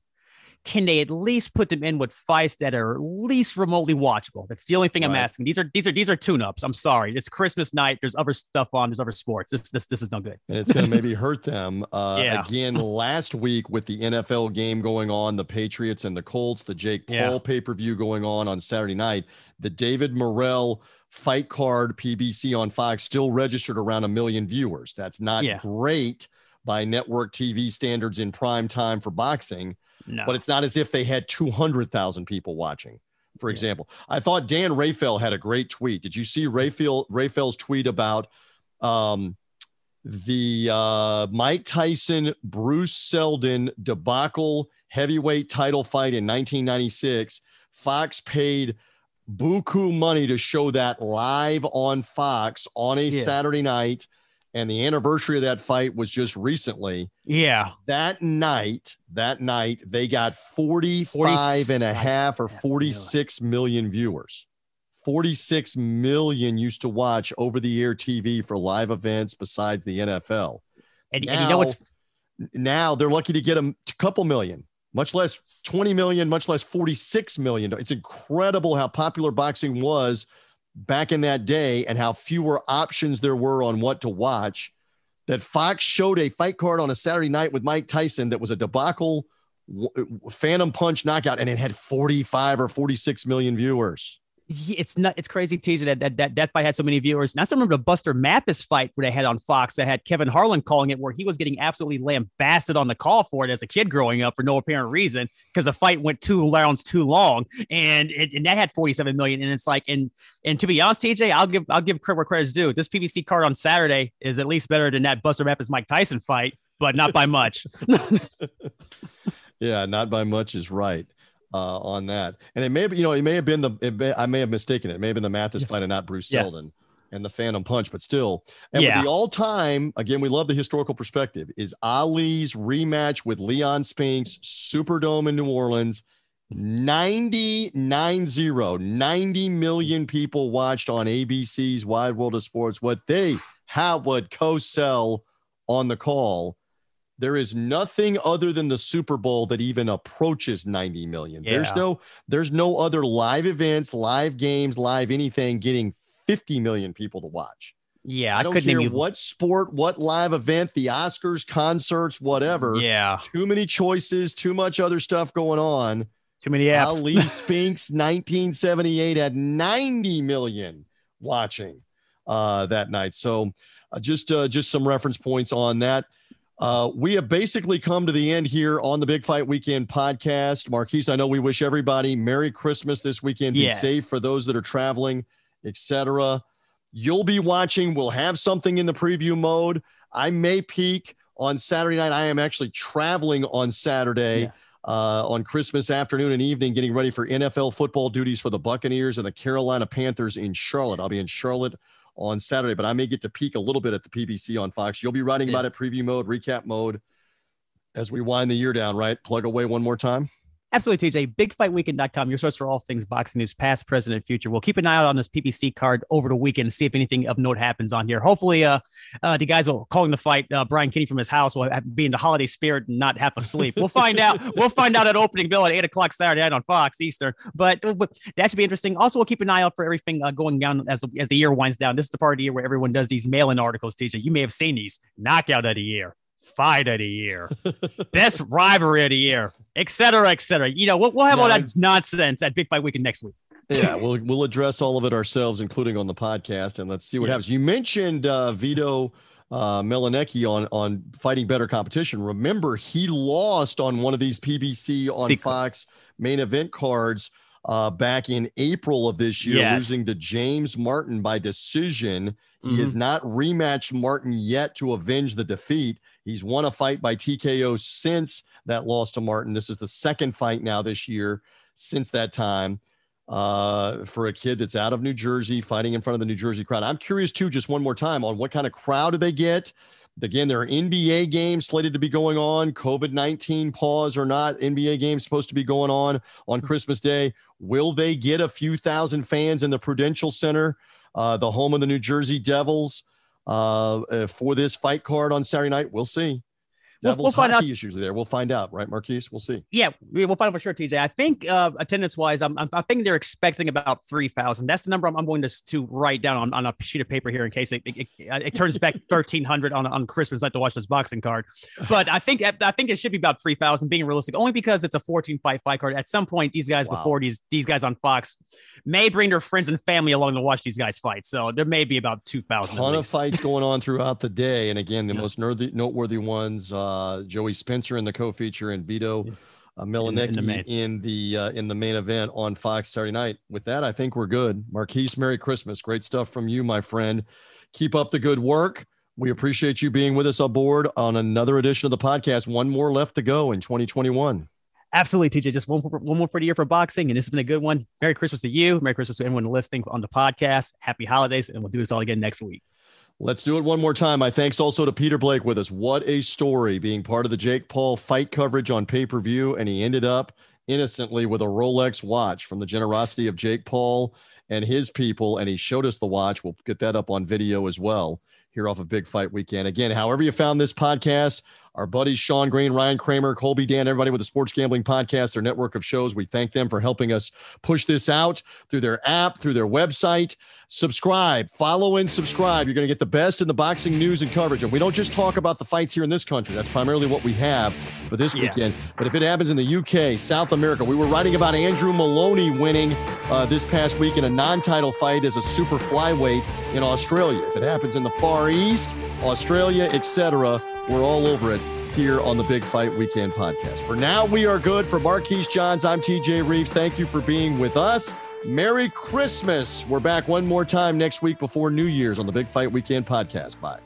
can they at least put them in with fights that are at least remotely watchable? That's the only thing right. I'm asking. These are these are these are tune-ups. I'm sorry. It's Christmas night. There's other stuff on. There's other sports. This this this is no good. And it's going to maybe hurt them. Uh, yeah. Again, last week with the NFL game going on, the Patriots and the Colts, the Jake Paul yeah. pay-per-view going on on Saturday night, the David Morrell fight card PBC on Fox still registered around a million viewers. That's not yeah. great by network TV standards in prime time for boxing no. But it's not as if they had 200,000 people watching, for yeah. example. I thought Dan Rafael had a great tweet. Did you see Rafael, Rafael's tweet about um, the uh, Mike Tyson, Bruce Seldon debacle heavyweight title fight in 1996? Fox paid buku money to show that live on Fox on a yeah. Saturday night and the anniversary of that fight was just recently. Yeah. That night, that night, they got 45 and a half or 46 million viewers. 46 million used to watch over the air TV for live events besides the NFL. And, now, and you know what's now they're lucky to get a couple million, much less 20 million, much less 46 million. It's incredible how popular boxing was back in that day and how fewer options there were on what to watch that Fox showed a fight card on a Saturday night with Mike Tyson that was a debacle phantom punch knockout and it had 45 or 46 million viewers it's not it's crazy teaser that, that that that fight had so many viewers. And I remember the Buster Mathis fight where they had on Fox that had Kevin Harlan calling it, where he was getting absolutely lambasted on the call for it as a kid growing up for no apparent reason because the fight went two rounds too long, and it, and that had 47 million. And it's like, and and to be honest, TJ, I'll give I'll give credit where credit's due. This PBC card on Saturday is at least better than that Buster Mathis Mike Tyson fight, but not by much. yeah, not by much is right uh, on that. And it may be, you know, it may have been the, may, I may have mistaken it. it. may have been the Mathis yeah. fight and not Bruce yeah. Seldon and the Phantom Punch, but still. And yeah. the all time, again, we love the historical perspective, is Ali's rematch with Leon Spinks, Superdome in New Orleans. 90, 90, 90 million people watched on ABC's Wide World of Sports. What they Howard Cosell on the call there is nothing other than the Super Bowl that even approaches 90 million. Yeah. There's no there's no other live events, live games, live anything getting 50 million people to watch. Yeah, I don't care what sport, what live event, the Oscars, concerts, whatever. Yeah, too many choices, too much other stuff going on. Too many apps. Ali Spinks, 1978 had 90 million watching uh, that night. So uh, just uh, just some reference points on that. Uh, we have basically come to the end here on the Big Fight Weekend podcast. Marquise, I know we wish everybody Merry Christmas this weekend. Be yes. safe for those that are traveling, etc. You'll be watching. We'll have something in the preview mode. I may peak on Saturday night. I am actually traveling on Saturday. Yeah. Uh, on Christmas afternoon and evening, getting ready for NFL football duties for the Buccaneers and the Carolina Panthers in Charlotte. I'll be in Charlotte on Saturday, but I may get to peek a little bit at the PBC on Fox. You'll be writing yeah. about it, preview mode, recap mode, as we wind the year down, right? Plug away one more time. Absolutely, TJ. BigFightWeekend.com, your source for all things boxing news, past, present, and future. We'll keep an eye out on this PBC card over the weekend and see if anything of note happens on here. Hopefully, uh, uh the guys will calling the fight uh, Brian Kenny from his house will be in the holiday spirit and not half asleep. We'll find out. We'll find out at opening bill at eight o'clock Saturday night on Fox Eastern. But, but that should be interesting. Also, we'll keep an eye out for everything uh, going down as as the year winds down. This is the part of the year where everyone does these mail-in articles. TJ, you may have seen these knockout of the year fight of the year, best rivalry of the year, et cetera, et cetera. You know, we'll, we'll have all that nonsense at Big Fight Weekend next week. yeah, we'll we'll address all of it ourselves, including on the podcast, and let's see what yeah. happens. You mentioned uh, Vito uh, Mielnicki on on fighting better competition. Remember, he lost on one of these PBC on Secret. Fox main event cards uh, back in April of this year, yes. losing to James Martin by decision. He mm-hmm. has not rematched Martin yet to avenge the defeat. He's won a fight by TKO since that loss to Martin. This is the second fight now this year since that time uh, for a kid that's out of New Jersey fighting in front of the New Jersey crowd. I'm curious too, just one more time, on what kind of crowd do they get? Again, there are NBA games slated to be going on. COVID 19 pause or not, NBA games supposed to be going on on Christmas Day. Will they get a few thousand fans in the Prudential Center, uh, the home of the New Jersey Devils? Uh, uh, for this fight card on Saturday night. We'll see. Devils we'll, we'll find hockey out. is usually there. We'll find out, right, Marquise? We'll see. Yeah, we'll find out for sure, TJ. I think uh, attendance wise, I'm, I'm, I think they're expecting about three thousand. That's the number I'm, I'm, going to to write down on, on a sheet of paper here in case it it, it, uh, it turns back thirteen hundred on on Christmas night to watch this boxing card. But I think I think it should be about three thousand, being realistic, only because it's a fourteen fight fight card. At some point, these guys wow. before these these guys on Fox may bring their friends and family along to watch these guys fight. So there may be about two thousand. A Ton of fights going on throughout the day, and again, the yeah. most noteworthy ones: uh, Joey Spencer in the co-feature and Vito uh, in, in, in the uh, in the main event on Fox Saturday night. With that, I think we're good. Marquise, Merry Christmas. Great stuff from you, my friend. Keep up the good work. We appreciate you being with us aboard on another edition of the podcast. One more left to go in 2021. Absolutely, TJ. Just one, one more for the year for boxing, and this has been a good one. Merry Christmas to you. Merry Christmas to everyone listening on the podcast. Happy holidays, and we'll do this all again next week. Let's do it one more time. My thanks also to Peter Blake with us. What a story being part of the Jake Paul fight coverage on pay per view. And he ended up innocently with a Rolex watch from the generosity of Jake Paul and his people. And he showed us the watch. We'll get that up on video as well here off of Big Fight Weekend. Again, however you found this podcast, our buddies Sean Green, Ryan Kramer, Colby Dan, everybody with the Sports Gambling Podcast, their network of shows. We thank them for helping us push this out through their app, through their website. Subscribe, follow, and subscribe. You're going to get the best in the boxing news and coverage. And we don't just talk about the fights here in this country. That's primarily what we have for this yeah. weekend. But if it happens in the UK, South America, we were writing about Andrew Moloney winning uh, this past week in a non-title fight as a super flyweight in Australia. If it happens in the Far East, Australia, etc., we're all over it here on the Big Fight Weekend podcast. For now, we are good. For Marquise Johns, I'm TJ Reeves. Thank you for being with us. Merry Christmas. We're back one more time next week before New Year's on the Big Fight Weekend podcast. Bye.